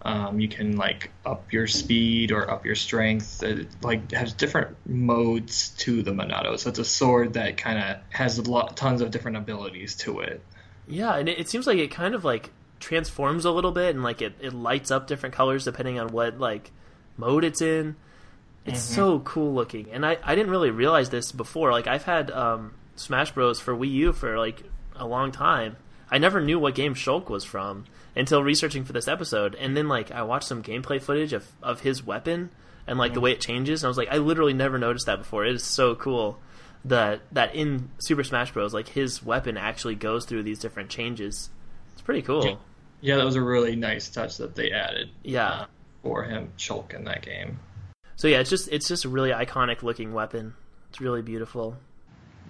S2: um, you can like up your speed or up your strength. It like has different modes to the Monado. So it's a sword that kind of has a lot, tons of different abilities to it.
S1: Yeah, and it, it seems like it kind of like transforms a little bit and like it, it lights up different colors depending on what like mode it's in. It's mm-hmm. so cool looking, and I, I didn't really realize this before. Like I've had um, Smash Bros for Wii U for like a long time. I never knew what game Shulk was from until researching for this episode, and then like I watched some gameplay footage of of his weapon and like mm-hmm. the way it changes, and I was like, I literally never noticed that before. It is so cool that that in Super Smash Bros, like his weapon actually goes through these different changes. It's pretty cool.
S2: Yeah, that was a really nice touch that they added.
S1: Yeah, uh,
S2: for him Shulk in that game.
S1: So yeah, it's just it's just a really iconic looking weapon. It's really beautiful.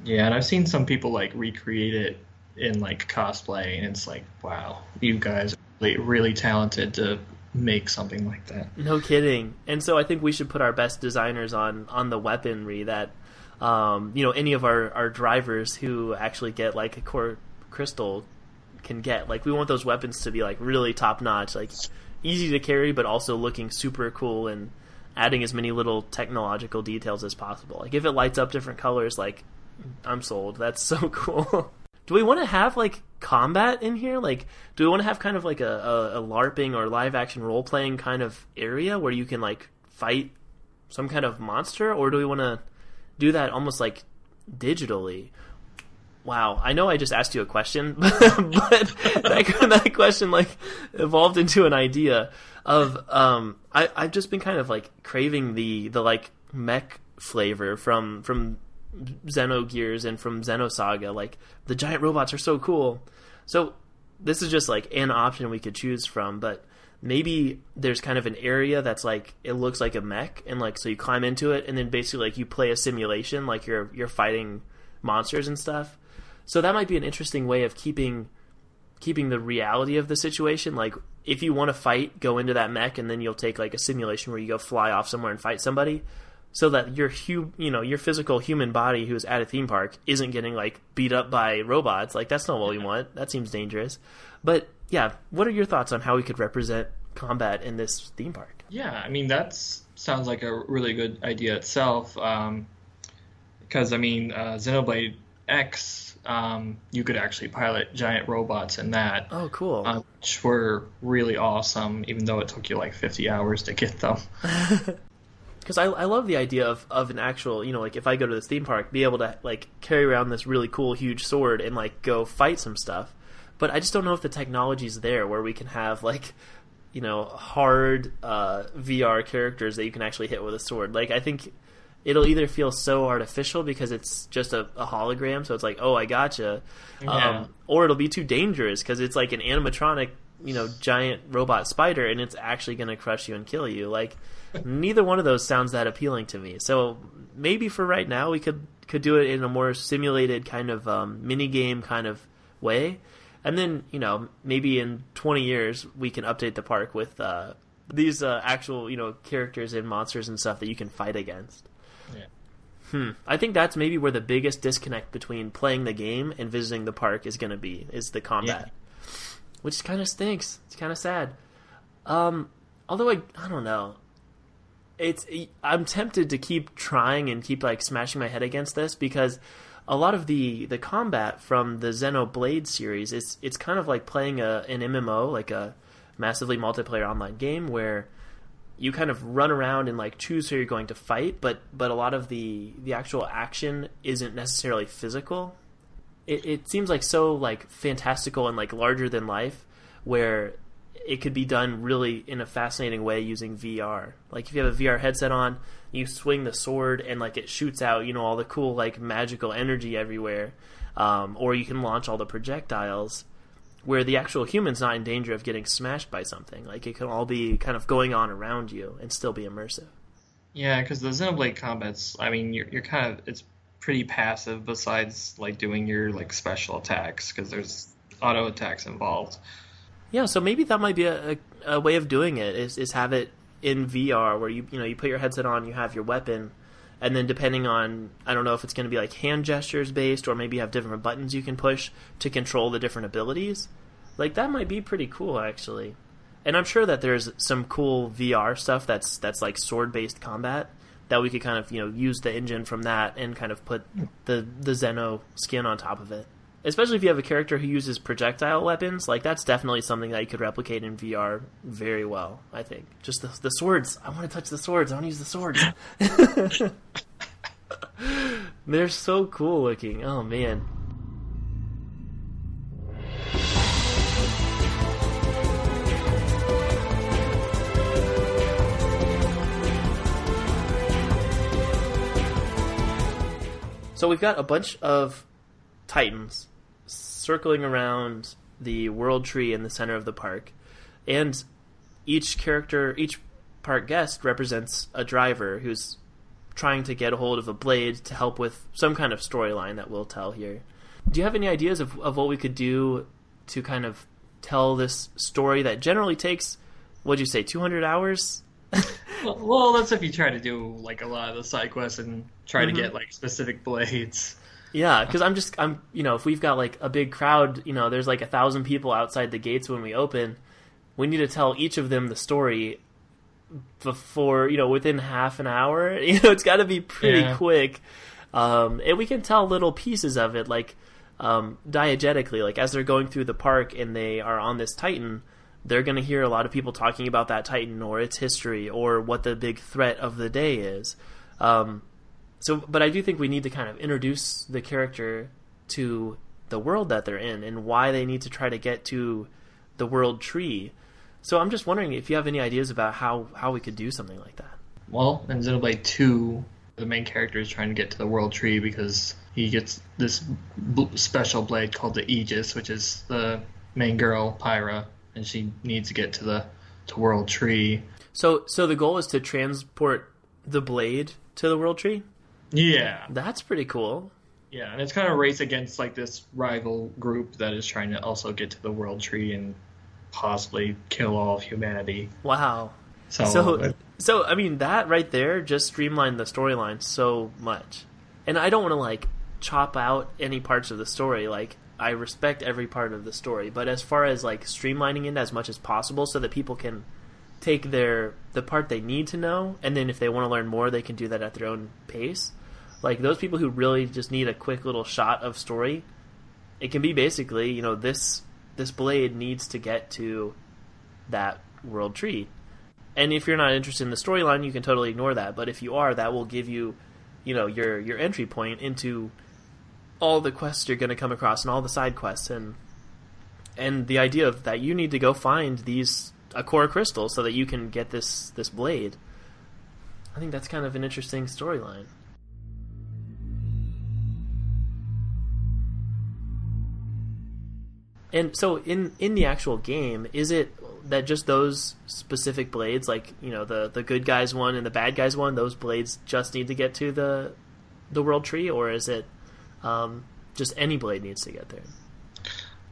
S2: Yeah, and I've seen some people like recreate it in like cosplay, and it's like, wow, you guys are really, really talented to make something like that.
S1: No kidding. And so I think we should put our best designers on on the weaponry that, um, you know, any of our our drivers who actually get like a core crystal can get. Like we want those weapons to be like really top notch, like easy to carry, but also looking super cool and adding as many little technological details as possible. Like if it lights up different colors, like I'm sold. That's so cool. do we want to have like combat in here? Like, do we want to have kind of like a, a, a LARPing or live action role playing kind of area where you can like fight some kind of monster, or do we want to do that almost like digitally? Wow, I know I just asked you a question, but that, that question like evolved into an idea of um, I I've just been kind of like craving the the like mech flavor from from Xenogears and from Xenosaga. Like the giant robots are so cool. So this is just like an option we could choose from, but maybe there's kind of an area that's like it looks like a mech and like so you climb into it and then basically like you play a simulation like you're you're fighting monsters and stuff. So that might be an interesting way of keeping keeping the reality of the situation like if you want to fight go into that mech and then you'll take like a simulation where you go fly off somewhere and fight somebody so that your hu- you know your physical human body who's at a theme park isn't getting like beat up by robots. Like that's not what we want. That seems dangerous. But yeah what are your thoughts on how we could represent combat in this theme park?
S2: Yeah i mean that sounds like a really good idea itself um, because i mean uh, xenoblade x um, you could actually pilot giant robots in that
S1: oh cool.
S2: uh, which were really awesome even though it took you like 50 hours to get them
S1: because I, I love the idea of, of an actual you know like if I go to this theme park be able to like carry around this really cool huge sword and like go fight some stuff. But I just don't know if the technology's there where we can have like you know hard uh, VR characters that you can actually hit with a sword. Like I think it'll either feel so artificial because it's just a, a hologram so it's like oh I gotcha yeah. um, or it'll be too dangerous because it's like an animatronic you know giant robot spider and it's actually going to crush you and kill you. Like neither one of those sounds that appealing to me. So maybe for right now we could could do it in a more simulated kind of um, mini game kind of way, and then you know maybe in twenty years we can update the park with uh, these uh, actual you know characters and monsters and stuff that you can fight against. Yeah. Hmm. I think that's maybe where the biggest disconnect between playing the game and visiting the park is going to be is the combat, yeah. which kind of stinks. It's kind of sad. Um, although I I don't know. It's I'm tempted to keep trying and keep like smashing my head against this because a lot of the the combat from the Xenoblade series is it's kind of like playing a an MMO like a massively multiplayer online game where you kind of run around and like choose who you're going to fight but but a lot of the the actual action isn't necessarily physical. It, it seems like so like fantastical and like larger than life where it could be done really in a fascinating way using VR. Like if you have a VR headset on, you swing the sword and like it shoots out, you know, all the cool like magical energy everywhere. Um, or you can launch all the projectiles where the actual human's not in danger of getting smashed by something. Like it can all be kind of going on around you and still be immersive.
S2: Yeah, because the Xenoblade combats, I mean, you're, you're kind of it's pretty passive besides like doing your like special attacks because there's auto attacks involved.
S1: Yeah, so maybe that might be a, a, a, way of doing it is, is have it in VR where you you know you put your headset on, you have your weapon, and then depending on I don't know if it's going to be like hand gestures based or maybe you have different buttons you can push to control the different abilities. Like that might be pretty cool actually. And I'm sure that there's some cool VR stuff that's that's like sword based combat that we could kind of you know use the engine from that and kind of put the the Xeno skin on top of it especially if you have a character who uses projectile weapons, like that's definitely something that you could replicate in VR very well. I think just the, the swords. I want to touch the swords. I want to use the swords. They're so cool looking. Oh man. So we've got a bunch of titans circling around the world tree in the center of the park, and each character, each park guest represents a driver who's trying to get a hold of a blade to help with some kind of storyline that we'll tell here. Do you have any ideas of, of what we could do to kind of tell this story that generally takes, what'd you say, 200 hours?
S2: well, well, that's if you try to do like a lot of the side quests and try mm-hmm. to get like specific blades.
S1: Yeah, because I'm just I'm you know if we've got like a big crowd, you know, there's like a thousand people outside the gates when we open. We need to tell each of them the story before you know within half an hour. You know, it's got to be pretty yeah. quick, um, and we can tell little pieces of it like um, diegetically, like as they're going through the park and they are on this Titan. They're going to hear a lot of people talking about that Titan or its history or what the big threat of the day is. Um, so, but I do think we need to kind of introduce the character to the world that they're in and why they need to try to get to the world tree. So I'm just wondering if you have any ideas about how, how we could do something like that.
S2: Well, in Xenoblade 2, the main character is trying to get to the world tree because he gets this special blade called the Aegis, which is the main girl, Pyra, and she needs to get to the to world tree.
S1: So, so the goal is to transport the blade to the world tree.
S2: Yeah,
S1: that's pretty cool.
S2: Yeah, and it's kind of a race against like this rival group that is trying to also get to the world tree and possibly kill all of humanity.
S1: Wow. So, so, uh, so I mean that right there just streamlined the storyline so much, and I don't want to like chop out any parts of the story. Like I respect every part of the story, but as far as like streamlining it as much as possible so that people can take their the part they need to know, and then if they want to learn more, they can do that at their own pace. Like those people who really just need a quick little shot of story, it can be basically, you know, this this blade needs to get to that world tree. And if you're not interested in the storyline, you can totally ignore that. But if you are, that will give you, you know, your your entry point into all the quests you're going to come across and all the side quests and and the idea of that you need to go find these a core crystal so that you can get this this blade. I think that's kind of an interesting storyline. And so in in the actual game, is it that just those specific blades, like you know the the good guys one and the bad guys one, those blades just need to get to the the world tree, or is it um, just any blade needs to get there?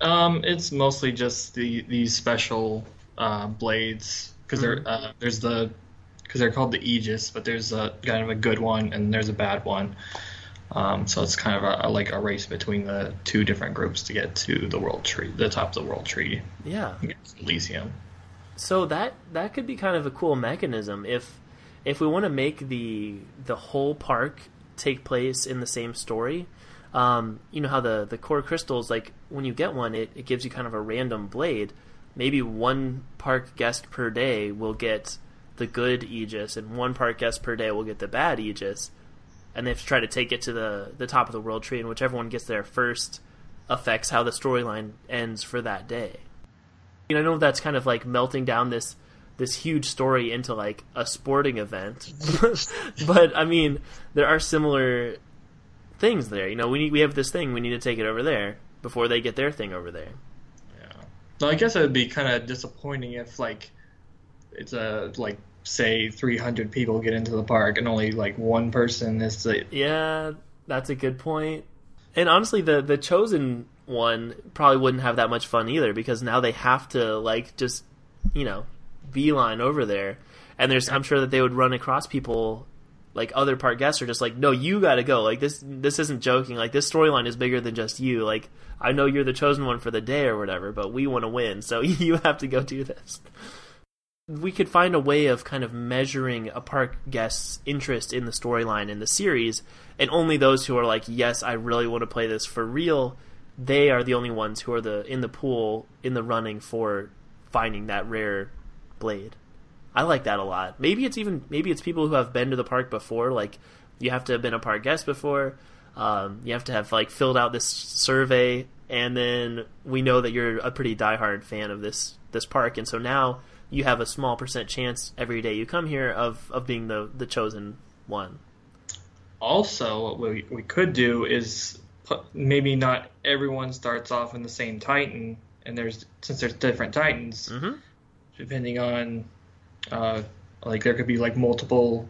S2: Um, it's mostly just the these special uh, blades because mm-hmm. uh, there's the because they're called the Aegis, but there's a kind of a good one and there's a bad one. Um, so it's kind of a, a, like a race between the two different groups to get to the world tree, the top of the world tree.
S1: Yeah,
S2: Elysium.
S1: So that that could be kind of a cool mechanism if if we want to make the the whole park take place in the same story, um, you know how the the core crystals like when you get one, it, it gives you kind of a random blade. Maybe one park guest per day will get the good Aegis, and one park guest per day will get the bad Aegis, and they have to try to take it to the the top of the world tree, and whichever one gets there first affects how the storyline ends for that day. You know, I know that's kind of like melting down this this huge story into like a sporting event, but I mean, there are similar things there. You know, we need, we have this thing, we need to take it over there before they get their thing over there.
S2: Yeah. So I guess it would be kind of disappointing if like it's a like say 300 people get into the park and only like one person is the
S1: Yeah, that's a good point. And honestly, the the chosen one probably wouldn't have that much fun either because now they have to like just you know beeline over there, and there's I'm sure that they would run across people like other park guests are just like, no, you got to go. Like this this isn't joking. Like this storyline is bigger than just you. Like I know you're the chosen one for the day or whatever, but we want to win, so you have to go do this. We could find a way of kind of measuring a park guest's interest in the storyline in the series, and only those who are like, yes, I really want to play this for real, they are the only ones who are the in the pool in the running for finding that rare blade. I like that a lot. Maybe it's even maybe it's people who have been to the park before. Like you have to have been a park guest before. Um, you have to have like filled out this survey, and then we know that you're a pretty diehard fan of this this park, and so now you have a small percent chance every day you come here of of being the the chosen one.
S2: Also, what we we could do is put, maybe not everyone starts off in the same Titan, and there's since there's different Titans,
S1: mm-hmm.
S2: depending on uh, like there could be like multiple,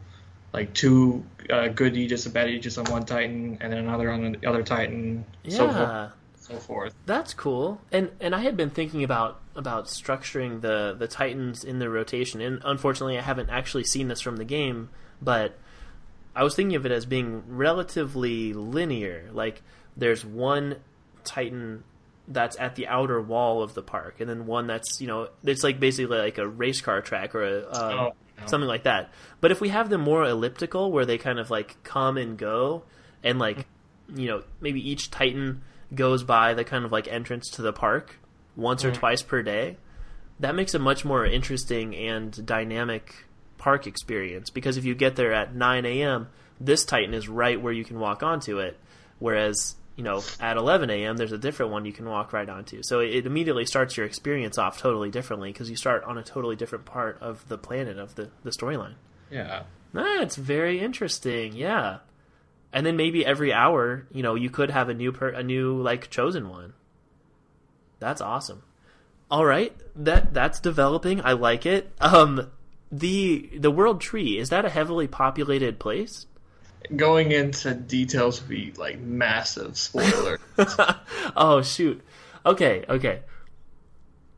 S2: like two uh, good Aegis and bad Aegis on one Titan, and then another on the other Titan.
S1: Yeah.
S2: So forth, so forth.
S1: That's cool. And and I had been thinking about about structuring the the Titans in the rotation. And unfortunately, I haven't actually seen this from the game, but I was thinking of it as being relatively linear. Like there's one Titan that's at the outer wall of the park, and then one that's you know it's like basically like a race car track or a uh,
S2: Oh, no.
S1: something like that. But if we have them more elliptical, where they kind of like come and go, and like you know maybe each Titan goes by the kind of like entrance to the park once or
S2: Mhm.
S1: twice per day, that makes a much more interesting and dynamic park experience. Because if you get there at 9 a.m., this Titan is right where you can walk onto it, whereas you know at 11 a.m. there's a different one you can walk right onto. So it immediately starts your experience off totally differently because you start on a totally different part of the planet of the the storyline.
S2: Yeah.
S1: That's very interesting. Yeah. And then maybe every hour, you know, you could have a new per- a new like chosen one. That's awesome. All right, that that's developing. I like it. Um the the world tree, is that a heavily populated place?
S2: Going into details would be like massive spoiler.
S1: oh shoot. Okay, okay.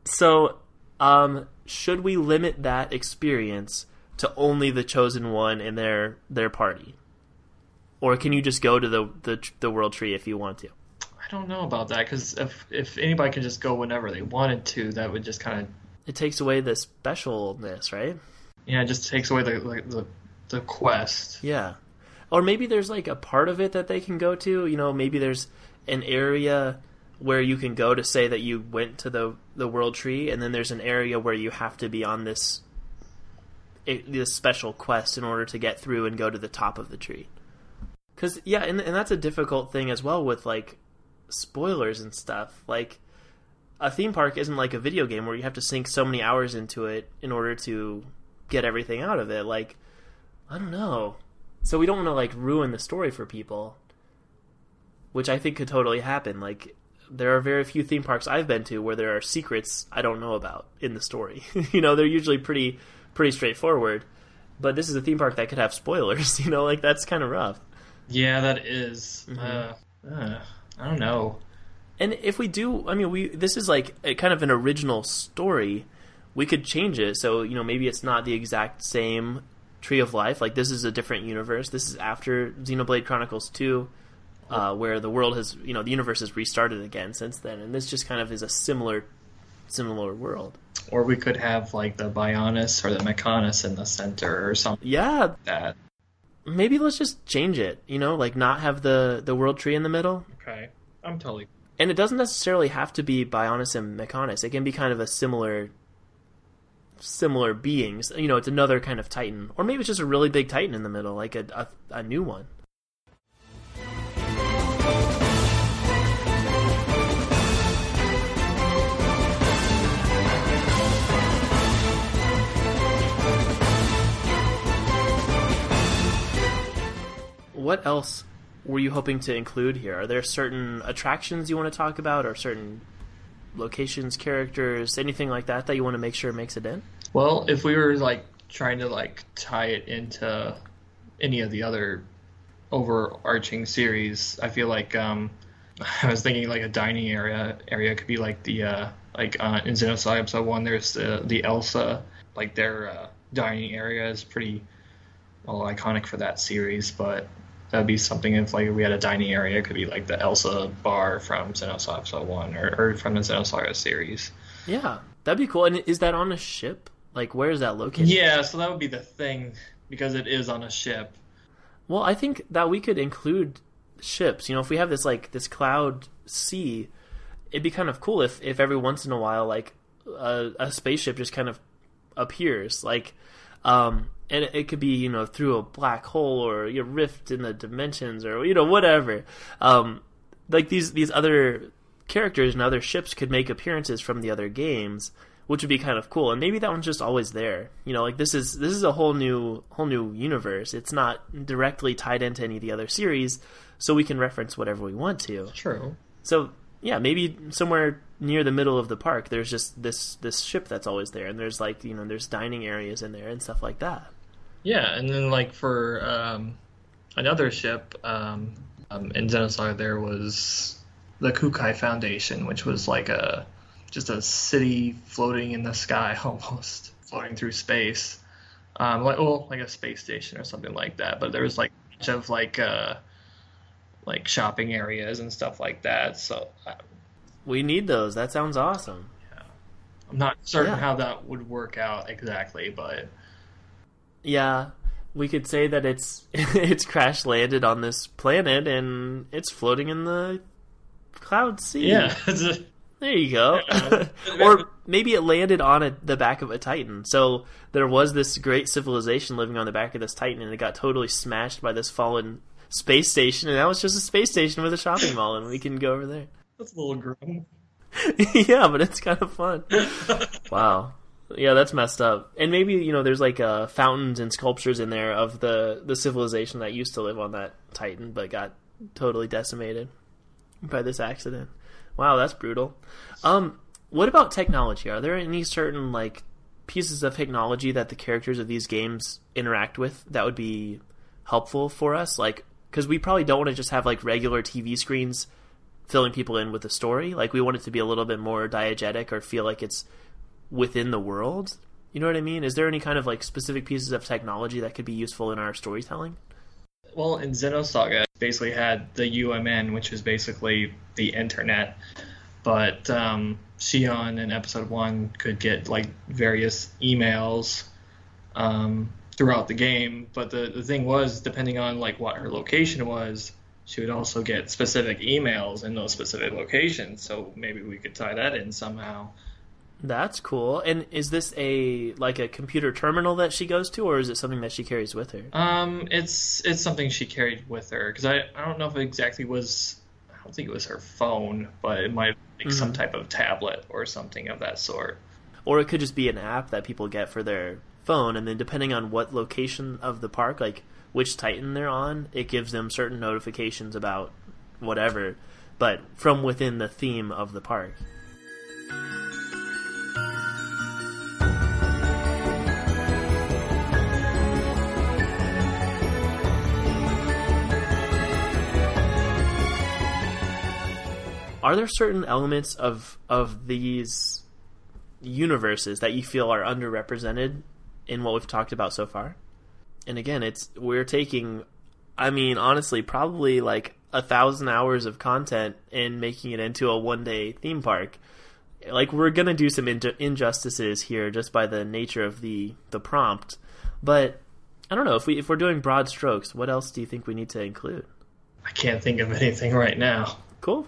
S1: So, um should we limit that experience to only the chosen one and their their party? Or can you just go to the the, the world tree if you want to?
S2: I don't know about that because if if anybody could just go whenever they wanted to, that would just kind of
S1: It takes away the specialness, right?
S2: yeah, it just takes away the like, the the quest.
S1: Yeah. Or maybe there's like a part of it that they can go to. You know, maybe there's an area where you can go to say that you went to the the world tree, and then there's an area where you have to be on this this special quest in order to get through and go to the top of the tree. Because yeah, and and that's a difficult thing as well with like spoilers and stuff. Like a theme park isn't like a video game where you have to sink so many hours into it in order to get everything out of it. Like I don't know. So we don't want to like ruin the story for people, which I think could totally happen. Like there are very few theme parks I've been to where there are secrets I don't know about in the story. you know, they're usually pretty pretty straightforward. But this is a theme park that could have spoilers, you know, like that's kind of rough.
S2: Yeah, that is.
S1: Mhm.
S2: Uh, uh, I don't know.
S1: And if we do, I mean, we this is like a kind of an original story. We could change it so you know maybe it's not the exact same Tree of Life. Like this is a different universe. This is after Xenoblade Chronicles Two, uh, where the world has you know the universe has restarted again since then, and this just kind of is a similar similar world.
S2: Or we could have like the Bionis or the Mechonis in the center or something.
S1: Yeah,
S2: like that.
S1: Maybe let's just change it. You know, like not have the the world tree in the middle.
S2: Okay, I'm totally.
S1: And it doesn't necessarily have to be Bionis and Mechonis. It can be kind of a similar similar beings. You know, it's another kind of Titan, or maybe it's just a really big Titan in the middle, like a a, a new one. What else were you hoping to include here? Are there certain attractions you want to talk about, or certain locations, characters, anything like that that you want to make sure makes it in?
S2: Well, if we were like trying to like tie it into any of the other overarching series, I feel like um, I was thinking like a dining area area could be like the uh, like uh, in Xenosaga episode one. There's the the Elsa like their uh, dining area is pretty well iconic for that series, but that'd be something if like we had a dining area. It could be like the Elsa bar from Xenosaga Episode One or, or from the Xenosaga series.
S1: Yeah, that'd be cool. And is that on a ship? Like, where is that located?
S2: Yeah, so that would be the thing because it is on a ship.
S1: Well, I think that we could include ships. You know, if we have this like this cloud sea, it'd be kind of cool if if every once in a while like a, a spaceship just kind of appears. Like, um, and it, it, could be you know through a black hole or a rift in the dimensions or you know whatever. Um, like these these other characters and other ships could make appearances from the other games, which would be kind of cool. And maybe that one's just always there. You know, like this is this is a whole new whole new universe. It's not directly tied into any of the other series, so we can reference whatever we want to.
S2: True.
S1: So yeah, maybe somewhere near the middle of the park, there's just this this ship that's always there, and there's like you know there's dining areas in there and stuff like that.
S2: Yeah, and then like for um, another ship um, um, in Xenosaga, there was the Kukai Foundation, which was like a just a city floating in the sky, almost floating through space, um, like well, like a space station or something like that. But there was like a bunch of like uh, like shopping areas and stuff like that. So uh,
S1: we need those. That sounds awesome.
S2: Yeah, I'm not certain yeah. how that would work out exactly, but
S1: yeah, we could say that it's it's crash landed on this planet and it's floating in the cloud sea.
S2: Yeah.
S1: there you go. or maybe it landed on a, the back of a Titan. So there was this great civilization living on the back of this Titan, and it got totally smashed by this fallen space station, and now it's just a space station with a shopping mall, and we can go over there.
S2: That's a little grim.
S1: yeah, but it's kind of fun. wow. Yeah, that's messed up. And maybe you know, there's like uh, fountains and sculptures in there of the the civilization that used to live on that Titan, but got totally decimated by this accident. Wow, that's brutal. Um, what about technology? Are there any certain like pieces of technology that the characters of these games interact with that would be helpful for us? Like, because we probably don't want to just have like regular TV screens filling people in with the story. Like, we want it to be a little bit more diegetic or feel like it's within the world. You know what I mean? Is there any kind of like specific pieces of technology that could be useful in our storytelling?
S2: Well, in Xenosaga, basically had the UMN, which is basically the internet, but um, Shion in episode one could get like various emails um, throughout the game. But the, the thing was, depending on like what her location was, she would also get specific emails in those specific locations. So maybe we could tie that in somehow.
S1: That's cool. And is this a like a computer terminal that she goes to, or is it something that she carries with her?
S2: Um, it's it's something she carried with her because I I don't know if it exactly was I don't think it was her phone, but it might be mm-hmm. some type of tablet or something of that sort.
S1: Or it could just be an app that people get for their phone, and then depending on what location of the park, like which Titan they're on, it gives them certain notifications about whatever, but from within the theme of the park. are there certain elements of of these universes that you feel are underrepresented in what we've talked about so far? And again, it's we're taking I mean, honestly, probably like a thousand hours of content and making it into a one day theme park. like we're gonna do some in- injustices here just by the nature of the the prompt, but I don't know if we if we're doing broad strokes. What else do you think we need to include?
S2: I can't think of anything right now.
S1: Cool.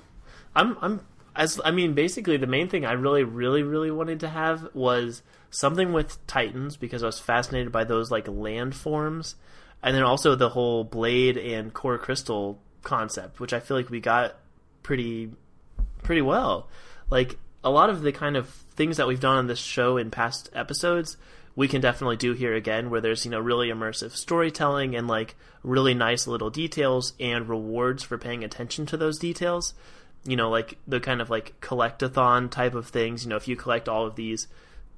S1: I'm I'm as I mean basically the main thing I really really really wanted to have was something with Titans because I was fascinated by those like landforms, and then also the whole blade and core crystal concept, which I feel like we got pretty pretty well. Like a lot of the kind of things that we've done on this show in past episodes, we can definitely do here again, where there's you know really immersive storytelling and like really nice little details and rewards for paying attention to those details. You know, like the kind of like collectathon type of things. You know, if you collect all of these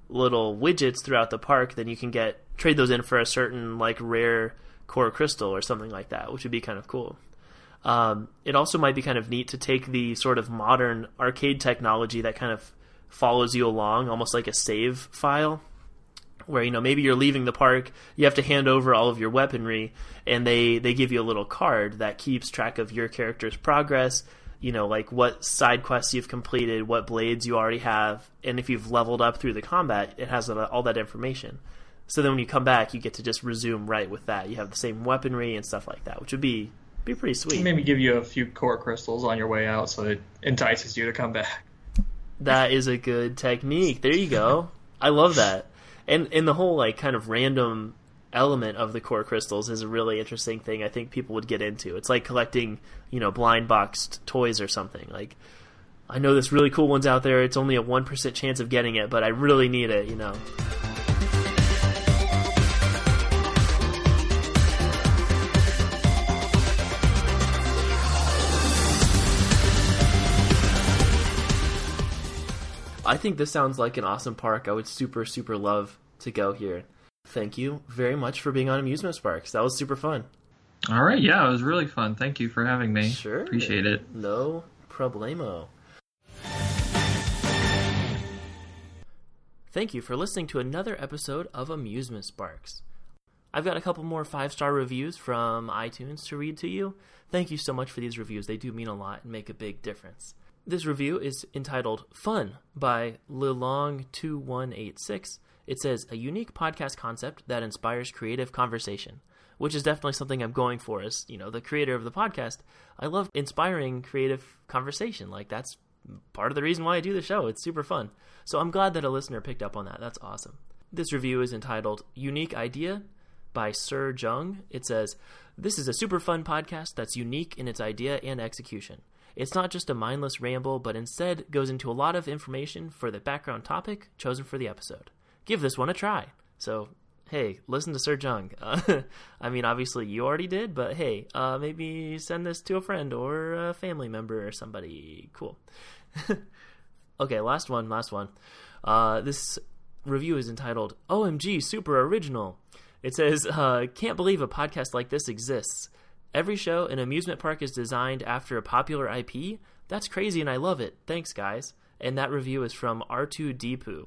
S1: little widgets throughout the park, then you can get trade those in for a certain like rare core crystal or something like that, which would be kind of cool. Um, it also might be kind of neat to take the sort of modern arcade technology that kind of follows you along, almost like a save file, where you know maybe you're leaving the park, you have to hand over all of your weaponry, and they they give you a little card that keeps track of your character's progress. You know, like what side quests you've completed, what blades you already have, and if you've leveled up through the combat, it has all that information. So then when you come back, you get to just resume right with that. You have the same weaponry and stuff like that, which would be be pretty sweet.
S2: Maybe give you a few core crystals on your way out so it entices you to come back.
S1: That is a good technique. There you go. I love that. And and the whole like kind of random element of the core crystals is a really interesting thing I think people would get into. It's like collecting, you know, blind boxed toys or something. Like I know this really cool one's out there. It's only a 1% chance of getting it, but I really need it, you know. I think this sounds like an awesome park. I would super, super love to go here. Thank you very much for being on Amusement Sparks. That was super fun.
S2: All right. Yeah, it was really fun. Thank you for having me.
S1: Sure.
S2: Appreciate it.
S1: No problemo. Thank you for listening to another episode of Amusement Sparks. I've got a couple more five star reviews from iTunes to read to you. Thank you so much for these reviews. They do mean a lot and make a big difference. This review is entitled Fun by Lilong2186. It says, a unique podcast concept that inspires creative conversation, which is definitely something I'm going for as, you know, the creator of the podcast. I love inspiring creative conversation. Like, that's part of the reason why I do the show. It's super fun. So I'm glad that a listener picked up on that. That's awesome. This review is entitled Unique Idea by Sir Jung. It says, This is a super fun podcast that's unique in its idea and execution. It's not just a mindless ramble, but instead goes into a lot of information for the background topic chosen for the episode. Give this one a try. So, hey, listen to Sir Jung. Uh, I mean, obviously you already did, but hey, uh, maybe send this to a friend or a family member or somebody. Cool. okay, last one, last one. Uh, this review is entitled OMG Super Original. It says, uh, Can't believe a podcast like this exists. Every show in amusement park is designed after a popular IP. That's crazy and I love it. Thanks, guys. And that review is from R2 Deepu.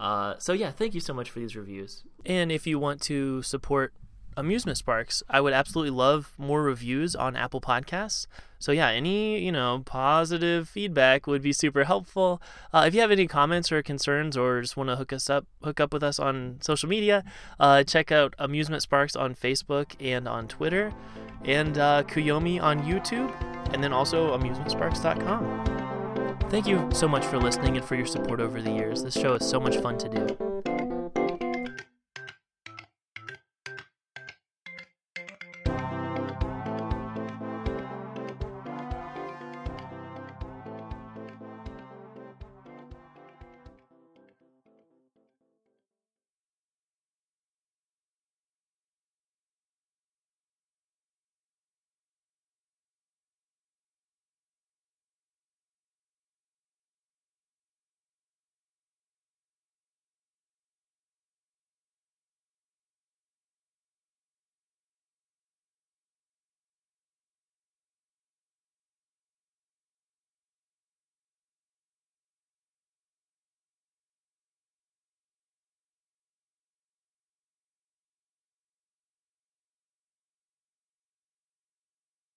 S1: Uh, so yeah, thank you so much for these reviews. And if you want to support amusement sparks, I would absolutely love more reviews on Apple Podcasts. So yeah, any you know positive feedback would be super helpful. Uh, if you have any comments or concerns, or just want to hook us up, hook up with us on social media, uh, check out Amusement Sparks on Facebook and on Twitter, and uh, Kuyomi on YouTube, and then also AmusementSparks.com. Thank you so much for listening and for your support over the years. This show is so much fun to do.